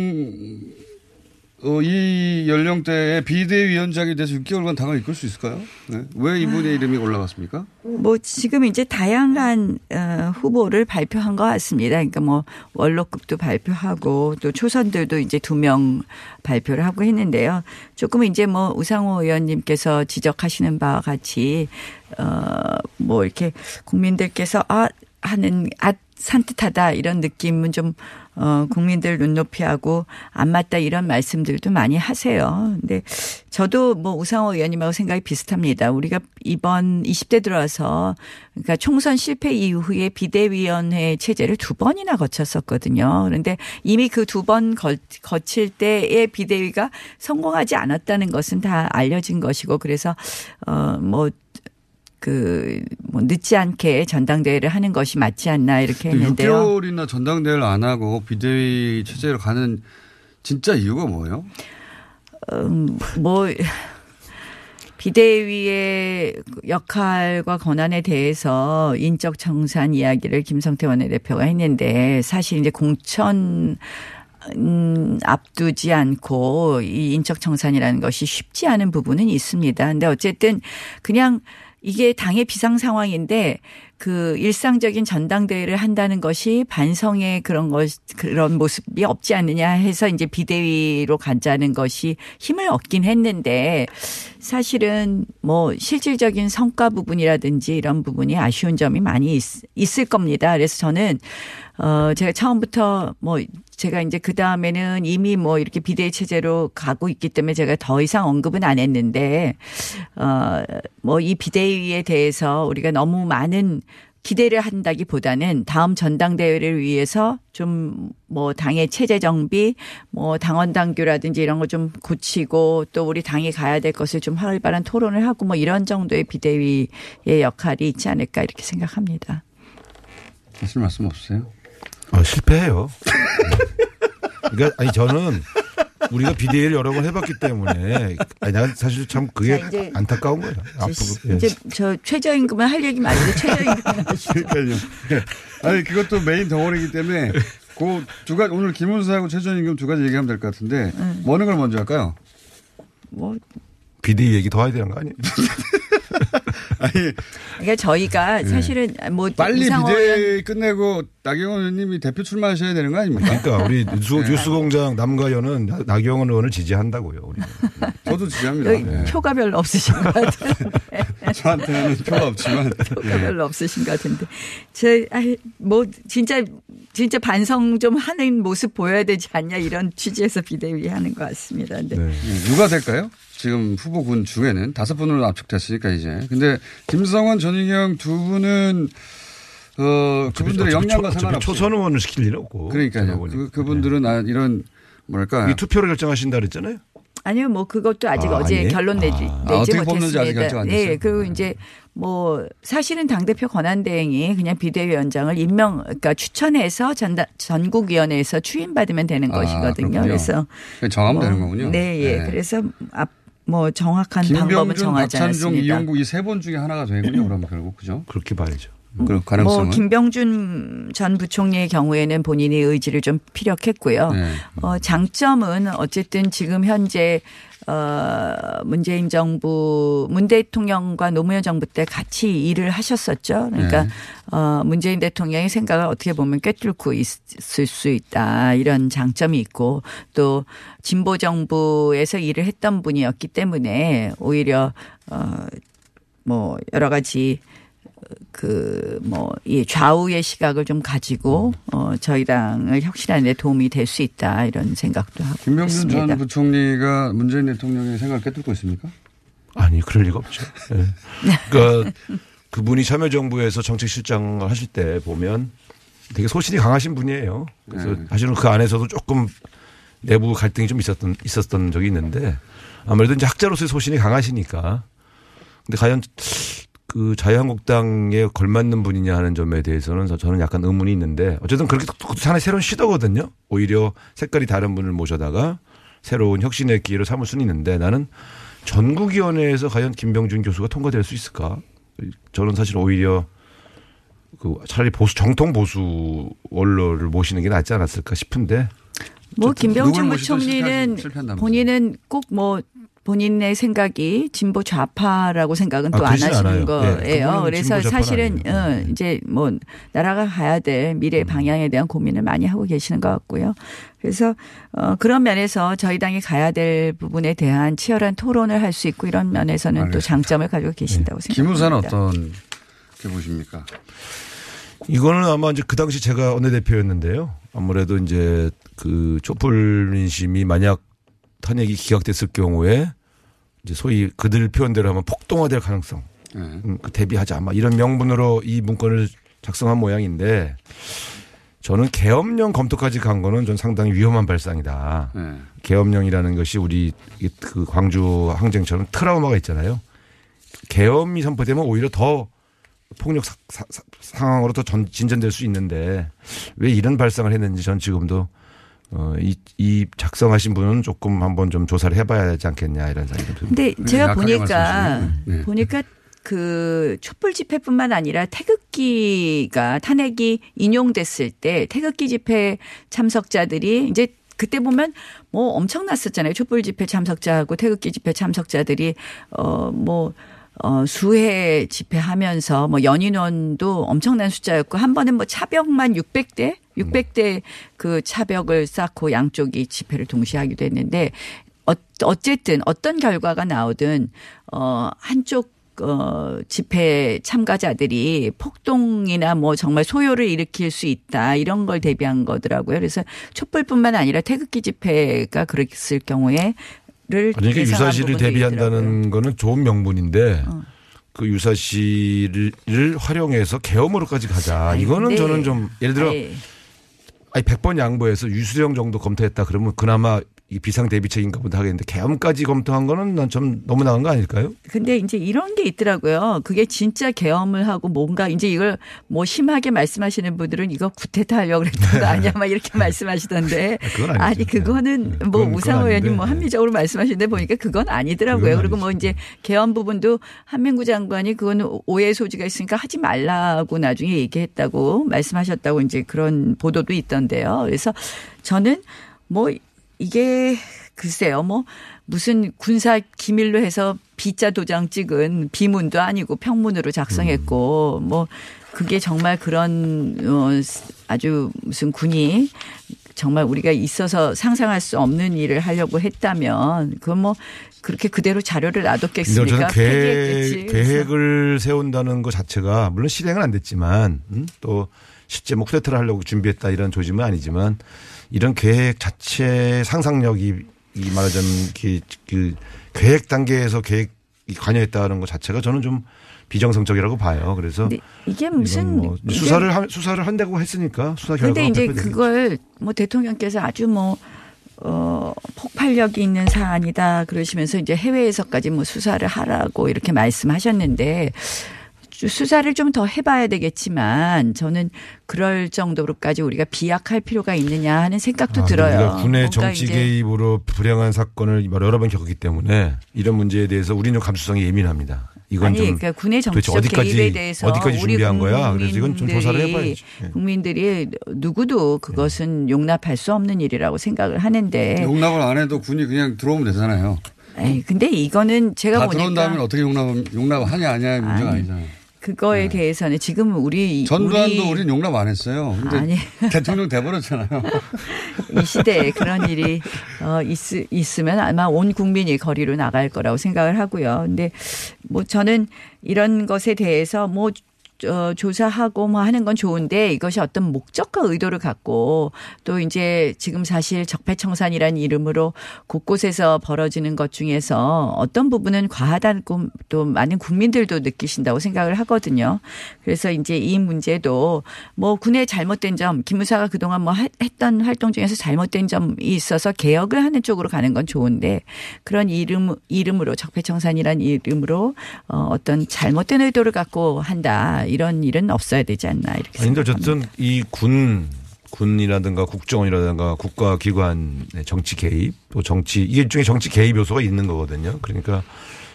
Speaker 6: 어, 이 연령대에 비대위원장이 돼서 6개월간 당을 이끌 수 있을까요? 네. 왜 이분의 이름이 올라갔습니까?
Speaker 12: 뭐 지금 이제 다양한 어, 후보를 발표한 것 같습니다. 그러니까 뭐 원로급도 발표하고 또 초선들도 이제 두 명 발표를 하고 했는데요. 조금 이제 뭐 우상호 의원님께서 지적하시는 바와 같이 어뭐 이렇게 국민들께서 아 하는 아 산뜻하다 이런 느낌은 좀 어, 국민들 눈높이 하고 안 맞다 이런 말씀들도 많이 하세요. 근데 저도 뭐 우상호 의원님하고 생각이 비슷합니다. 우리가 이번 20대 들어와서 그러니까 총선 실패 이후에 비대위원회 체제를 두 번이나 거쳤었거든요. 그런데 이미 그 두 번 거칠 때의 비대위가 성공하지 않았다는 것은 다 알려진 것이고 그래서 어뭐 그, 뭐, 늦지 않게 전당대회를 하는 것이 맞지 않나 이렇게 했는데요.
Speaker 6: 6개월이나 전당대회를 안 하고 비대위 체제로 가는 진짜 이유가 뭐예요?
Speaker 12: 음, 뭐, 비대위의 역할과 권한에 대해서 인적 청산 이야기를 김성태 원내대표가 했는데 사실 이제 공천 음, 앞두지 않고 이 인적 청산이라는 것이 쉽지 않은 부분은 있습니다. 근데 어쨌든 그냥 이게 당의 비상 상황인데 그 일상적인 전당대회를 한다는 것이 반성의 그런 것 그런 모습이 없지 않느냐 해서 이제 비대위로 가자는 것이 힘을 얻긴 했는데 사실은 뭐 실질적인 성과 부분이라든지 이런 부분이 아쉬운 점이 많이 있, 있을 겁니다. 그래서 저는 어 제가 처음부터 뭐 제가 이제 그 다음에는 이미 뭐 이렇게 비대위 체제로 가고 있기 때문에 제가 더 이상 언급은 안 했는데 어 뭐 이 비대위에 대해서 우리가 너무 많은 기대를 한다기 보다는 다음 전당대회를 위해서 좀 뭐 당의 체제 정비, 뭐 당원 당규라든지 이런 거 좀 고치고 또 우리 당이 가야 될 것을 좀 활발한 토론을 하고 뭐 이런 정도의 비대위의 역할이 있지 않을까 이렇게 생각합니다.
Speaker 6: 하실 말씀 없으세요?
Speaker 11: 아, 실패해요. 그러니까 아니 저는 우리가 비대위를 여러 번 해봤기 때문에 아니 난 사실 참 그게
Speaker 12: 자, 이제
Speaker 11: 안타까운 거예요. 앞으로 예.
Speaker 12: 이제 저 최저임금은 할 얘기 말고 최저임금 하시죠.
Speaker 6: 그러니까요. 예. 아니 그것도 메인 덩어리이기 때문에 그두 가지 오늘 김은수하고 최저임금 두 가지 얘기하면 될 것 같은데 뭐 어느 걸 먼저 할까요?
Speaker 12: 뭐
Speaker 11: 비대위 얘기 더 해야 되는 거 아니에요?
Speaker 12: 그러니까 저희가
Speaker 6: 예.
Speaker 12: 사실은 뭐
Speaker 6: 빨리 비대위 끝내고 나경원 의원님이 대표 출마하셔야 되는 거 아닙니까?
Speaker 11: 그러니까 우리 뉴스,
Speaker 6: 네.
Speaker 11: 뉴스공장 남가연은 나- 나경원 의원을 지지한다고요. 우리.
Speaker 6: 저도 지지합니다.
Speaker 12: 여기
Speaker 6: 네.
Speaker 12: 표가 별로 없으신 것 같은데.
Speaker 6: 저한테는 표가 없지만
Speaker 12: 표가
Speaker 6: 네.
Speaker 12: 별로 없으신 것 같은데. 제, 아이, 뭐, 진짜, 진짜 반성 좀 하는 모습 보여야 되지 않냐 이런 취지에서 비대위 하는 것 같습니다. 근데
Speaker 6: 네, 누가 될까요? 지금 후보군 중에는 다섯 분으로 압축됐으니까 이제. 근데 김성원, 전희경 두 분은 어 그분들의 역량과 상관없이
Speaker 11: 초선 의원을 시킬 일은 없고.
Speaker 6: 그러니까요. 그, 그분들은 아, 이런 뭐랄까
Speaker 11: 이 투표로 결정하신다 그랬잖아요.
Speaker 12: 아니요, 뭐 그것도 아직
Speaker 11: 아,
Speaker 12: 어제
Speaker 11: 아니에요?
Speaker 12: 결론 내지,
Speaker 11: 아.
Speaker 12: 내지
Speaker 6: 아,
Speaker 12: 못했습니다.
Speaker 6: 아직 결정 안 됐어요?
Speaker 12: 네, 그리고 이제 뭐 사실은 당 대표 권한 대행이 그냥 비대위원장을 임명, 그러니까 추천해서 전다, 전국위원회에서 추임받으면 되는
Speaker 6: 아,
Speaker 12: 것이거든요.
Speaker 6: 그렇군요.
Speaker 12: 그래서
Speaker 6: 정하면
Speaker 12: 뭐,
Speaker 6: 되는 거군요.
Speaker 12: 네, 예.
Speaker 6: 네.
Speaker 12: 그래서 앞 뭐 정확한 방법은
Speaker 6: 김병준,
Speaker 12: 정하지
Speaker 6: 박찬종,
Speaker 12: 않았습니다.
Speaker 6: 이용구 이세분 중에 하나가 되군요. 그러면 결국 그죠?
Speaker 11: 그렇게 봐야죠.
Speaker 6: 그 가능성은
Speaker 12: 뭐 김병준 전 부총리의 경우에는 본인의 의지를 좀 피력했고요.
Speaker 6: 네.
Speaker 12: 어, 장점은 어쨌든 지금 현재 어, 문재인 정부, 문 대통령과 노무현 정부 때 같이 일을 하셨었죠. 그러니까
Speaker 8: 네.
Speaker 12: 어, 문재인 대통령의 생각을 어떻게 보면 꿰뚫고 있을 수 있다. 이런 장점이 있고 또 진보 정부에서 일을 했던 분이었기 때문에 오히려 어, 뭐 여러 가지 그 뭐 이 좌우의 시각을 좀 가지고 어 저희 당을 혁신하는 데 도움이 될 수 있다 이런 생각도 하고
Speaker 6: 김병준
Speaker 12: 있습니다.
Speaker 6: 전 부총리가 문재인 대통령의 생각을 꿰뚫고 있습니까?
Speaker 11: 아니 그럴 리가 없죠. 예. 그러니까 그분이 참여정부에서 정책실장을 하실 때 보면 되게 소신이 강하신 분이에요. 그래서
Speaker 6: 네.
Speaker 11: 사실은 그 안에서도 조금 내부 갈등이 좀 있었던 있었던 적이 있는데 아무래도 이제 학자로서의 소신이 강하시니까 근데 과연 그 자유한국당에 걸맞는 분이냐 하는 점에 대해서는 저- 저는 약간 의문이 있는데 어쨌든 그렇게 하나의 새로운 시도거든요. 오히려 색깔이 다른 분을 모셔다가 새로운 혁신의 기회로 삼을 수는 있는데 나는 전국위원회에서 과연 김병준 교수가 통과될 수 있을까? 저는 사실 오히려 그 차라리 보수 정통 보수 원로를 모시는 게 낫지 않았을까 싶은데
Speaker 12: 뭐 김병준 부총리는. 본인은 꼭 뭐 본인의 생각이 진보 좌파라고 생각은
Speaker 11: 아,
Speaker 12: 또안
Speaker 11: 그러진
Speaker 12: 하시는
Speaker 11: 않아요. 예,
Speaker 12: 거예요.
Speaker 11: 그분은
Speaker 12: 그래서 사실은
Speaker 11: 아니에요.
Speaker 12: 어, 이제 뭐 나라가 가야 될
Speaker 11: 음.
Speaker 12: 미래 방향에 대한 고민을 많이 하고 계시는 것 같고요. 그래서 어, 그런 면에서 저희 당이 가야 될 부분에 대한 치열한 토론을 할 수 있고 이런 면에서는 또 장점을 가지고 계신다고
Speaker 6: 네. 김우사는
Speaker 12: 생각합니다.
Speaker 6: 어떤 게 보십니까?
Speaker 11: 이거는 아마 이제 그 당시 제가 원내대표였는데요. 아무래도 이제 그 촛불 민심이 만약 탄핵이 기각됐을 경우에 이제 소위 그들 표현대로 하면 폭동화될 가능성. 음, 그 대비하자. 아마 이런 명분으로 이 문건을 작성한 모양인데 저는 계엄령 검토까지 간 거는 전 상당히 위험한 발상이다.
Speaker 6: 네.
Speaker 11: 계엄령이라는 것이 우리 이- 그 광주 항쟁처럼 트라우마가 있잖아요. 계엄이 선포되면 오히려 더 폭력 사- 사- 사- 상황으로 더 전- 진전될 수 있는데 왜 이런 발상을 했는지 전 지금도 어, 이, 이 작성하신 분은 조금 한번 좀 조사를 해봐야 하지 않겠냐 이런 생각이 듭니다.
Speaker 12: 근데 제가
Speaker 11: 약하게
Speaker 12: 보니까.
Speaker 11: 네.
Speaker 12: 보니까 그 촛불 집회뿐만 아니라 태극기가 탄핵이 인용됐을 때 태극기 집회 참석자들이 이제 그때 보면 뭐 엄청났었잖아요. 촛불 집회 참석자하고 태극기 집회 참석자들이 어뭐 어, 수해 집회하면서 뭐 연인원도 엄청난 숫자였고 한 번은 뭐 차벽만 600대 600대 그 차벽을 쌓고 양쪽이 집회를 동시에 하기도 했는데 어, 어쨌든 어떤 결과가 나오든 어 한쪽 어 집회 참가자들이 폭동이나 뭐 정말 소요를 일으킬 수 있다 이런 걸 대비한 거더라고요. 그래서 촛불뿐만 아니라 태극기 집회가 그랬을 경우에 를
Speaker 11: 그러니까 유사시를 대비한다는 거는 좋은 명분인데 그 유사시를 활용해서 계엄으로까지 가자. 이거는
Speaker 12: 근데
Speaker 11: 저는 좀 예를 들어
Speaker 12: 아예
Speaker 11: 아니 100번 양보해서 유수령 정도 검토했다 그러면 그나마 이 비상 대비책인가 보다 하겠는데 계엄까지 검토한 거는 난 좀 너무 나간 거 아닐까요?
Speaker 12: 근데 이제 이런 게 있더라고요. 그게 진짜 계엄을 하고 뭔가 이제 이걸 뭐 심하게 말씀하시는 분들은 이거 구태타 하려고 그랬던 거 아니야 막 이렇게 말씀하시던데.
Speaker 11: 아니죠.
Speaker 12: 아니 그거는 뭐
Speaker 11: 그건- 그건
Speaker 12: 우상호 의원님. 뭐 합리적으로 말씀하시는데 보니까 그건 아니더라고요.
Speaker 11: 그건
Speaker 12: 그리고 뭐 이제 계엄 부분도 한민구 장관이 그거는 오해 소지가 있으니까 하지 말라고 나중에 얘기했다고 말씀하셨다고 이제 그런 보도도 있던데요. 그래서 저는 뭐 이게 글쎄요, 뭐 무슨 군사 기밀로 해서 비자 도장 찍은 비문도 아니고 평문으로 작성했고 뭐 그게 정말 그런 어 아주 무슨 군이 정말 우리가 있어서 상상할 수 없는 일을 하려고 했다면 그건 뭐 그렇게 그대로 자료를 놔뒀겠습니까?
Speaker 11: 계획, 계획을 세운다는 것 자체가 물론 실행은 안 됐지만 음? 또 실제 뭐 쿠데타를 하려고 준비했다 이런 조짐은 아니지만 이런 계획 자체 상상력이 이 말하자면 그, 그 계획 단계에서 계획이 관여했다는 것 자체가 저는 좀 비정상적이라고 봐요. 그래서
Speaker 12: 이게 무슨
Speaker 11: 뭐
Speaker 12: 이게
Speaker 11: 수사를 하- 수사를 한다고 했으니까 수사 결과가
Speaker 12: 근데 이제. 그걸 뭐 대통령께서 아주 뭐 어, 폭발력이 있는 사안이다 그러시면서 이제 해외에서까지 뭐 수사를 하라고 이렇게 말씀하셨는데 수사를 좀 더 해봐야 되겠지만 저는 그럴 정도로까지 우리가 비약할 필요가 있느냐 하는 생각도
Speaker 11: 아,
Speaker 12: 들어요.
Speaker 11: 우리가 군의 정치 개입으로 불행한 사건을 여러 번 겪었기 때문에 이런 문제에 대해서 우리는 감수성이 예민합니다. 이건
Speaker 12: 아니
Speaker 11: 좀
Speaker 12: 그러니까 군의 정치적
Speaker 11: 어디까지
Speaker 12: 개입에 대해서
Speaker 11: 어디까지 준비한 거야? 그래서 이건 좀 조사를 해봐야지. 예.
Speaker 12: 국민들이 누구도 그것은 용납할 수 없는 일이라고 생각을 하는데
Speaker 6: 용납을 안 해도 군이 그냥 들어오면 되잖아요.
Speaker 12: 에이, 근데 이거는 제가
Speaker 6: 다
Speaker 12: 보니까
Speaker 6: 들어온 다음에 어떻게 용납, 용납하냐, 아니냐의 문제가
Speaker 12: 아니,
Speaker 6: 아니잖아요.
Speaker 12: 그거에 대해서는 지금 우리
Speaker 6: 전두환도
Speaker 12: 우리
Speaker 6: 우리 는 용납 안 했어요.
Speaker 12: 아니.
Speaker 6: 대통령 돼버렸잖아요.
Speaker 12: 이 시대에 그런 일이 어 있, 있으면 아마 온 국민이 거리로 나갈 거라고 생각을 하고요. 근데 뭐 저는 이런 것에 대해서 뭐 어, 조사하고 뭐 하는 건 좋은데 이것이 어떤 목적과 의도를 갖고 또 이제 지금 사실 적폐청산이라는 이름으로 곳곳에서 벌어지는 것 중에서 어떤 부분은 과하다고 또 많은 국민들도 느끼신다고 생각을 하거든요. 그래서 이제 이 문제도 뭐 군의 잘못된 점, 김무사가 그동안 뭐 하- 했던 활동 중에서 잘못된 점이 있어서 개혁을 하는 쪽으로 가는 건 좋은데 그런 이름 이름으로 적폐청산이라는 이름으로 어, 어떤 잘못된 의도를 갖고 한다 이런 일은 없어야 되지 않나 이렇게 생각합니다.
Speaker 11: 어쨌든 이 군, 군이라든가 국정원이라든가 국가기관의 정치 개입, 또 정치, 이게 일종의 정치 개입 요소가 있는 거거든요. 그러니까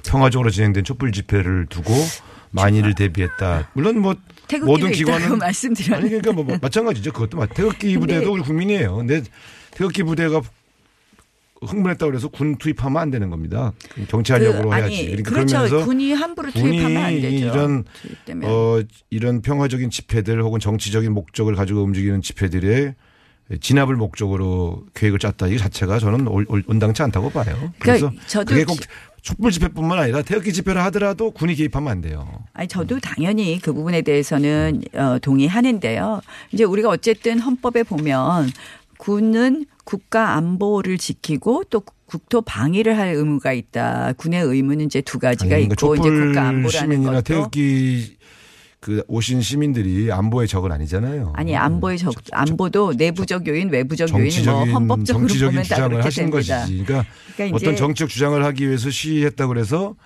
Speaker 11: 평화적으로 진행된 촛불 집회를 두고 만일을 대비했다. 물론 뭐 모든 기관은
Speaker 12: 말씀드렸는데.
Speaker 11: 아니 그러니까 뭐 마찬가지죠. 그것도 마- 태극기 부대도 우리 국민이에요. 근데 태극기 부대가 흥분했다고 그래서 군 투입하면 안 되는 겁니다. 정치하려고
Speaker 12: 그, 아니,
Speaker 11: 해야지. 그러니까
Speaker 12: 그렇죠.
Speaker 11: 그러면서
Speaker 12: 군이 함부로 투입하면 안 되죠.
Speaker 11: 이런. 어 이런 평화적인 집회들 혹은 정치적인 목적을 가지고 움직이는 집회들의 진압을 목적으로 계획을 짰다. 이 자체가 저는 온당치 않다고 봐요. 그래서
Speaker 12: 그러니까 저도
Speaker 11: 그게 꼭
Speaker 12: 기-
Speaker 11: 촛불 집회뿐만 아니라 태극기 집회를 하더라도 군이 개입하면 안 돼요.
Speaker 12: 아니 저도 당연히 그 부분에 대해서는 어, 동의하는데요. 이제 우리가 어쨌든 헌법에 보면 군은 국가 안보를 지키고 또 국토 방위를 할 의무가 있다. 군의 의무는 이제 두 가지가
Speaker 11: 아니,
Speaker 12: 있고 이제 국가 안보라는 것도
Speaker 11: 태극기 그 오신 시민들이 안보의 적은 아니잖아요.
Speaker 12: 아니 안보의 적 안보도 내부적 요인, 외부적 요인 뭐 헌법적으로
Speaker 11: 정치적인
Speaker 12: 보면 다
Speaker 11: 주장을
Speaker 12: 그렇게
Speaker 11: 하신
Speaker 12: 됩니다.
Speaker 11: 것이지. 그러니까,
Speaker 12: 그러니까
Speaker 11: 어떤 정치적 주장을 하기 위해서 시위했다 그래서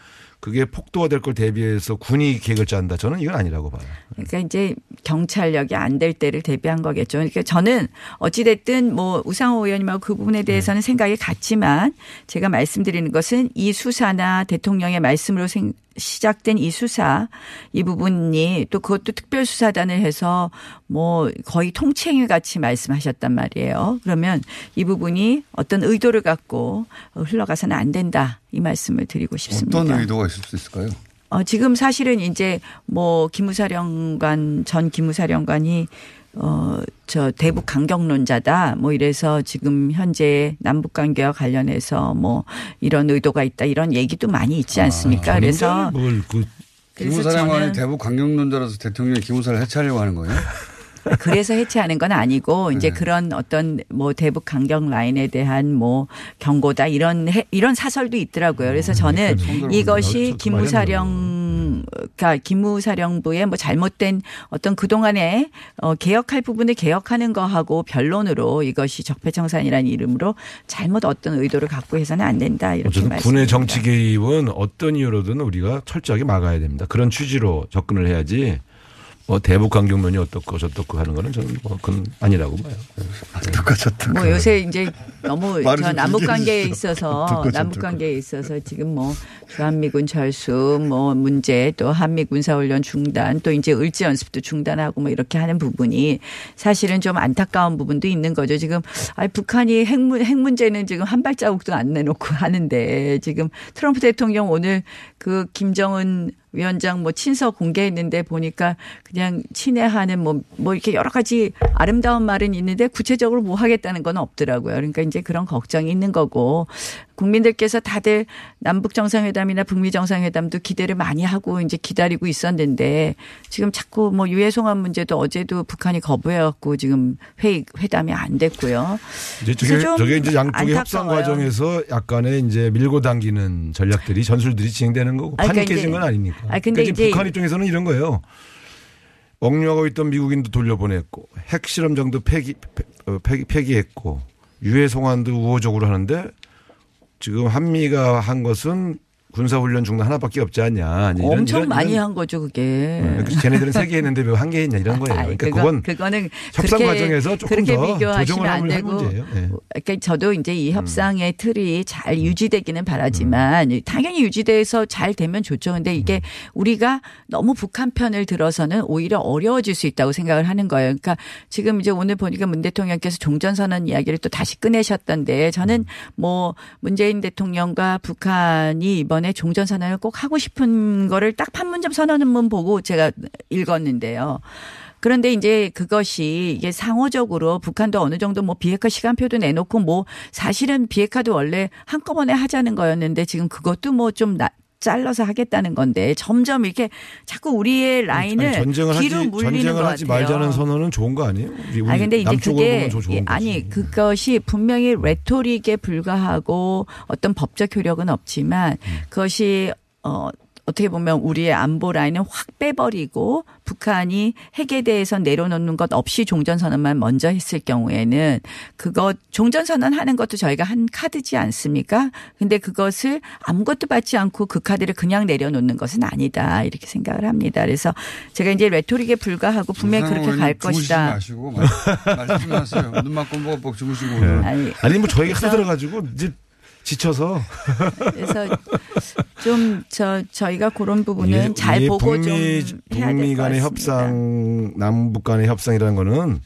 Speaker 11: 그게 폭도가 될 걸 대비해서 군이 계획을 짠다. 저는 이건 아니라고 봐요.
Speaker 12: 그러니까 이제 경찰력이 안 될 때를 대비한 거겠죠. 그러니까 저는 어찌됐든 뭐 우상호 의원님하고 그 부분에 대해서는
Speaker 11: 네.
Speaker 12: 생각이 같지만 제가 말씀드리는 것은 이 수사나 대통령의 말씀으로 생- 시작된 이 수사 이 부분이 또 그것도 특별 수사단을 해서 뭐 거의 통칭 같이 말씀하셨단 말이에요. 그러면 이 부분이 어떤 의도를 갖고 흘러가서는 안 된다 이 말씀을 드리고 싶습니다.
Speaker 6: 어떤 의도가 있을 수 있을까요?
Speaker 12: 어, 지금 사실은 이제 뭐 기무사령관, 전 기무사령관이 어, 저 대북 강경론자다. 뭐 이래서 지금 현재 남북 관계와 관련해서 뭐 이런 의도가 있다. 이런 얘기도 많이 있지 않습니까? 그래서
Speaker 11: 뭘그
Speaker 6: 기무사령관이
Speaker 12: 저는-
Speaker 6: 대북 강경론자라서 대통령이 기무사를 해체하려고 하는 거예요?
Speaker 12: 그래서 해체하는 건 아니고 이제
Speaker 6: 네.
Speaker 12: 그런 어떤 뭐 대북 강경 라인에 대한 뭐 경고다 이런 해- 이런 사설도 있더라고요. 그래서 저는 이것이 기무사령 그러니까 기무사령부의 뭐 잘못된 어떤 그동안에 어 개혁할 부분을 개혁하는 거하고 변론으로 이것이 적폐청산이라는 이름으로 잘못 어떤 의도를 갖고 해서는 안 된다 이렇게 말씀.
Speaker 11: 군의 정치 개입은 어떤 이유로든 우리가 철저하게 막아야 됩니다. 그런 취지로 접근을 해야지 뭐 대북 강경론이 어떻고 저떻고 하는 거는 저는 뭐 그건 아니라고 봐요.
Speaker 6: 똑같았다.
Speaker 12: 뭐 요새 이제 너무
Speaker 11: 저좀
Speaker 12: 남북 관계에. 있어서 남북 관계에 있어서 지금 뭐주 한미군 철수 뭐 문제 또 한미 군사훈련 중단 또 이제 을지 연습도 중단하고 뭐 이렇게 하는 부분이 사실은 좀 안타까운 부분도 있는 거죠. 지금 아 북한이 핵, 문- 핵 문제는 지금 한 발자국도 안 내놓고 하는데 지금 트럼프 대통령 오늘 그 김정은 위원장 뭐 친서 공개했는데 보니까 그냥 친애하는 뭐, 뭐 이렇게 여러 가지 아름다운 말은 있는데 구체적으로 뭐 하겠다는 건 없더라고요. 그러니까 이제 그런 걱정이 있는 거고 국민들께서 다들 남북 정상회담이나 북미 정상회담도 기대를 많이 하고 이제 기다리고 있었는데 지금 자꾸 뭐 유해 송환 문제도 어제도 북한이 거부해 갖고 지금 회 회담이 안 됐고요.
Speaker 11: 이제 저게, 저게 이제 양쪽의 협상
Speaker 12: 안타까워요.
Speaker 11: 과정에서 약간의 이제 밀고 당기는 전략들이 전술들이 진행되는 거고 판이
Speaker 12: 그러니까
Speaker 11: 깨진 건 아니니까.
Speaker 12: 아니, 근데
Speaker 11: 그러니까 북한 입장에서는 이런 거예요. 억류하고 있던 미국인도 돌려보냈고 핵실험장도 폐기, 폐- 어, 폐기, 폐기했고 유해 송환도 우호적으로 하는데 지금 한미가 한 것은 군사훈련 중단 하나밖에 없지 않냐. 이런-
Speaker 12: 엄청
Speaker 11: 이런-
Speaker 12: 많이
Speaker 11: 이런-
Speaker 12: 한 거죠 그게.
Speaker 11: 네, 그래서 쟤네들은 세 개 했는데 왜 한 개 했냐 이런 거예요. 그러니까
Speaker 12: 그건- 그거는
Speaker 11: 협상
Speaker 12: 그렇게-
Speaker 11: 과정에서 조금
Speaker 12: 그렇게
Speaker 11: 더
Speaker 12: 비교하시면
Speaker 11: 조정을
Speaker 12: 안 되고
Speaker 11: 문제예요. 예.
Speaker 12: 그러니까 저도 이제
Speaker 11: 음.
Speaker 12: 이 협상의 틀이 잘 유지되기는 바라지만 당연히 유지돼서 잘 되면 좋죠. 근데 이게
Speaker 11: 음.
Speaker 12: 우리가 너무 북한 편을 들어서는 오히려 어려워질 수 있다고 생각을 하는 거예요. 그러니까 지금 이제 오늘 보니까 문 대통령께서 종전선언 이야기를 또 다시 꺼내셨던데
Speaker 11: 음.
Speaker 12: 저는 뭐 문재인 대통령과 북한이 이번 에 종전 선언을 꼭 하고 싶은 거를 딱 판문점 선언문 보고 제가 읽었는데요. 그런데 이제 그것이 이게 상호적으로 북한도 어느 정도 뭐 비핵화 시간표도 내놓고 뭐 사실은 비핵화도 원래 한꺼번에 하자는 거였는데 지금 그것도 뭐 좀 잘라서 하겠다는 건데 점점 이렇게 자꾸 우리의 라인을
Speaker 11: 아니, 전쟁을 하지
Speaker 12: 뒤로 물리는
Speaker 11: 전쟁을
Speaker 12: 것
Speaker 11: 하지. 말자는 선언은 좋은 거 아니에요? 우리
Speaker 12: 아니 근데 이제 그게 예,
Speaker 11: 거지.
Speaker 12: 아니 그것이 분명히 레토릭에 불과하고 어떤 법적 효력은 없지만
Speaker 11: 음.
Speaker 12: 그것이 어 어떻게 보면 우리의 안보 라인을 확 빼버리고 북한이 핵에 대해서 내려놓는 것 없이 종전선언만 먼저 했을 경우에는 그것 종전선언 하는 것도 저희가 한 카드지 않습니까? 근데 그것을 아무것도 받지 않고 그 카드를 그냥 내려놓는 것은 아니다. 이렇게 생각을 합니다. 그래서 제가 이제 레토릭에 불과하고 분명히 그렇게 갈 것이다.
Speaker 6: 마시고 말- 말씀 좀 하세요. 눈만 꼼뻑꼼뻑 주무시고 오늘.
Speaker 12: 아니,
Speaker 11: 아니 뭐 저희가
Speaker 12: 그래서-
Speaker 11: 흔들어가지고 이제 지쳐서
Speaker 12: 그래서 좀 저 저희가 그런 부분은
Speaker 11: 이게-
Speaker 12: 잘
Speaker 11: 이게
Speaker 12: 보고
Speaker 11: 북미,
Speaker 12: 좀 해야
Speaker 11: 북미
Speaker 12: 될것
Speaker 11: 간의
Speaker 12: 같습니다.
Speaker 11: 협상, 남북 간의 협상이라는 거는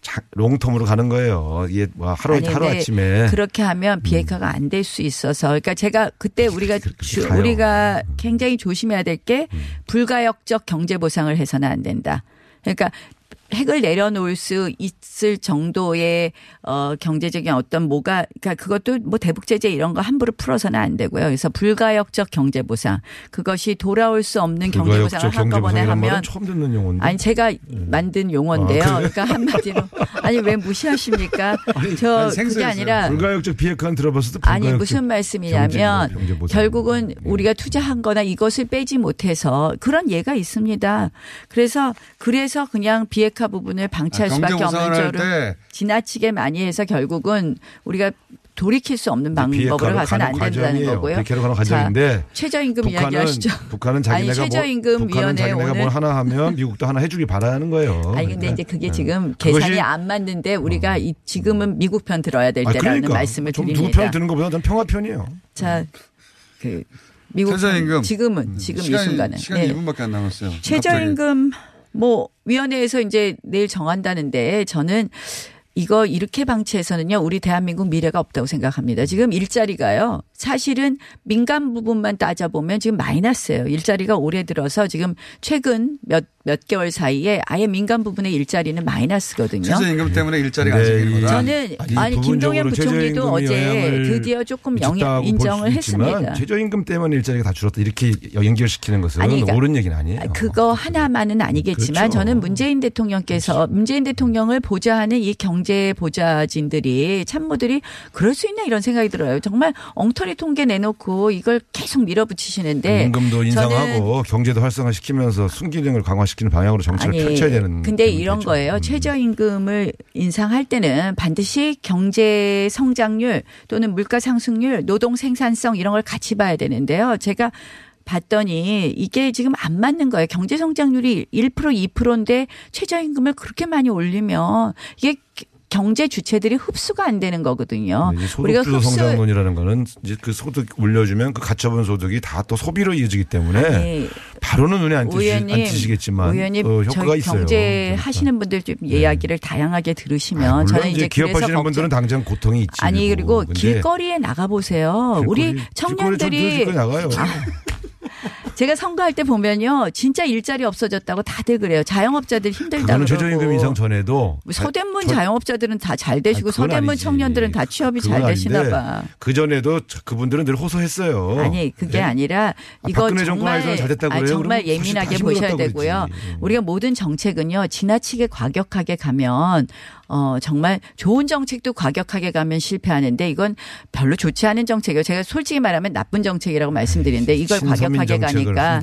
Speaker 11: 자- 롱텀으로 가는 거예요. 이게 뭐 하루
Speaker 12: 아니,
Speaker 11: 하루 아침에
Speaker 12: 그렇게 하면 비핵화가 안될 수 있어서 그러니까 제가 그때 우리가 주-
Speaker 11: 가요. 음.
Speaker 12: 우리가 굉장히 조심해야 될게 불가역적 경제 보상을 해서는 안 된다. 그러니까 핵을 내려놓을 수 있을 정도의 어 경제적인 어떤 뭐가 그러니까 그것도 뭐 대북 제재 이런 거 함부로 풀어서는 안 되고요. 그래서 불가역적 경제 보상 그것이 돌아올 수 없는 경제 보상을 한꺼번에 하면
Speaker 11: 처음 듣는 용어인데.
Speaker 12: 아니 제가 만든 용어인데요.
Speaker 11: 아?
Speaker 12: 그러니까 한마디로 아니 왜 무시하십니까? 저
Speaker 11: 아니,
Speaker 12: 그게. 아니라
Speaker 11: 불가역적 비핵화는 들어봤어도
Speaker 12: 아니
Speaker 11: 불가역적
Speaker 12: 무슨 말씀이냐면. 결국은 우리가 투자한 거나 이것을 빼지 못해서 그런 예가 있습니다. 그래서 그래서 그냥 비핵화 부분을 방치할
Speaker 6: 아,
Speaker 12: 수밖에 없는
Speaker 6: 때
Speaker 12: 지나치게 많이 해서 결국은 우리가 돌이킬 수 없는 방법으로 가서는 안 된다는. 거고요.
Speaker 11: 비핵화로 가는
Speaker 12: 자,
Speaker 11: 과정인데
Speaker 12: 최저임금
Speaker 11: 북한은
Speaker 12: 이야기하시죠.
Speaker 11: 북한은 자기네가
Speaker 12: 아니,
Speaker 11: 뭐
Speaker 12: 최저임금
Speaker 11: 북한은
Speaker 12: 위원회 오늘
Speaker 11: 뭘 하나 하면 미국도 하나 해주길 바라는 거예요.
Speaker 12: 아니 근데 이제 그게 지금
Speaker 11: 그것이-
Speaker 12: 계산이 안 맞는데 우리가 이 지금은 미국 편 들어야 될
Speaker 11: 아,
Speaker 12: 때라는
Speaker 11: 그러니까.
Speaker 12: 말씀을
Speaker 11: 좀
Speaker 12: 드립니다.
Speaker 11: 누구 편을 드는 것보다 전 평화 편이에요.
Speaker 12: 자, 그 미국
Speaker 6: 최저임금.
Speaker 12: 편, 지금은 지금 이
Speaker 6: 시간이,
Speaker 12: 순간은
Speaker 6: 시간이
Speaker 12: 네.
Speaker 6: 2분밖에 안 남았어요.
Speaker 12: 최저임금 뭐 위원회에서 이제 내일 정한다는데 저는 이거 이렇게 방치해서는요 우리 대한민국 미래가 없다고 생각합니다. 지금 일자리가요 사실은 민간 부분만 따져보면 지금 마이너스예요. 일자리가 올해 들어서 지금 최근 몇 몇 개월 사이에 아예 민간 부분의 일자리는 마이너스거든요.
Speaker 6: 최저임금 때문에 일자리가 안
Speaker 11: 네,
Speaker 6: 생기는 거다.
Speaker 12: 저는 아니, 김동연 부총리도 어제 드디어 조금 영향 인정을 했습니다.
Speaker 11: 최저임금 때문에 일자리가 다 줄었다 이렇게 연결시키는 것은
Speaker 12: 아니, 그러니까
Speaker 11: 옳은 얘기는 아니에요.
Speaker 12: 그거 하나만은 아니겠지만
Speaker 11: 그렇죠.
Speaker 12: 저는 문재인 대통령께서 문재인 대통령을 보좌하는 이 경제 보좌진들이 참모들이 그럴 수 있나 이런 생각이 들어요. 정말 엉터리 통계 내놓고 이걸 계속 밀어붙이시는데
Speaker 11: 임금도 인상하고 경제도 활성화시키면서 순기능을 강화시키는 방향으로 정책을 펼쳐야 되는.
Speaker 12: 근데 이런 거예요.
Speaker 11: 음.
Speaker 12: 최저임금을 인상할 때는 반드시 경제 성장률 또는 물가 상승률, 노동 생산성 이런 걸 같이 봐야 되는데요. 제가 봤더니 이게 지금 안 맞는 거예요. 경제 성장률이 1% 2%인데 최저임금을 그렇게 많이 올리면 이게 경제 주체들이 흡수가 안 되는 거거든요.
Speaker 11: 네, 소득주도 성장론이라는 거는 이제 그 소득 올려주면 그 가처분 소득이 다 또 소비로 이어지기 때문에
Speaker 12: 아니,
Speaker 11: 바로는 눈에 안, 뜨시, 안
Speaker 12: 의원님,
Speaker 11: 띄시 겠지만
Speaker 12: 의원님
Speaker 11: 어, 효과가 있어요.
Speaker 12: 경제 하시는 분들 좀 이야기를 다양하게 들으시면
Speaker 11: 물론
Speaker 12: 저는
Speaker 11: 이제 기업하시는 분들은 당장 고통이 있지.
Speaker 12: 아니 그리고 길거리에 나가 보세요. 우리 청년들이
Speaker 11: 길거리.
Speaker 12: 아, 제가 선거할 때 보면요, 진짜 일자리 없어졌다고 다들 그래요. 자영업자들 힘들다고.
Speaker 11: 최저임금 인상 전에도
Speaker 12: 서대문
Speaker 11: 저-
Speaker 12: 자영업자들은 다 잘 되시고
Speaker 11: 아니,
Speaker 12: 서대문
Speaker 11: 아니지.
Speaker 12: 청년들은 다 취업이 잘 되시나 봐.
Speaker 11: 그 전에도 그분들은 늘 호소했어요.
Speaker 12: 아니 그게
Speaker 11: 네?
Speaker 12: 아니라
Speaker 11: 아,
Speaker 12: 이거
Speaker 11: 박근혜
Speaker 12: 정말
Speaker 11: 정권에서는 잘 됐다고
Speaker 12: 아니,
Speaker 11: 그래요?
Speaker 12: 정말 예민하게 보셔야 되고요.
Speaker 11: 그랬지. 예.
Speaker 12: 우리가 모든 정책은요 지나치게 과격하게 가면 어 정말 좋은 정책도 과격하게 가면 실패하는데 이건 별로 좋지 않은 정책이에요. 제가 솔직히 말하면 나쁜 정책이라고 말씀드리는데 이걸 과격하게 가니까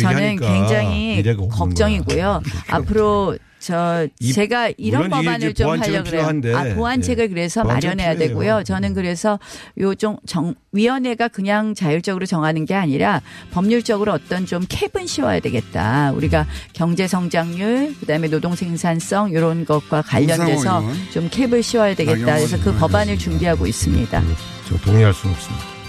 Speaker 12: 저는 굉장히 걱정이고요. 앞으로 저
Speaker 11: 이-
Speaker 12: 제가 이런 법안을 좀 하려고 그래요.
Speaker 11: 필요한데,
Speaker 12: 아, 보완책을
Speaker 11: 예.
Speaker 12: 그래서 마련해야
Speaker 11: 필요해요.
Speaker 12: 되고요. 저는 그래서 요정 정 위원회가 그냥 자율적으로 정하는 게 아니라 법률적으로 어떤 좀 캡은 씌워야 되겠다. 우리가 경제 성장률, 그다음에 노동 생산성 이런 것과 관련돼서. 좀 캡을 씌워야 되겠다. 그래서 그. 법안을 준비하고 있습니다.
Speaker 11: 저 동의할 수는 없습니다.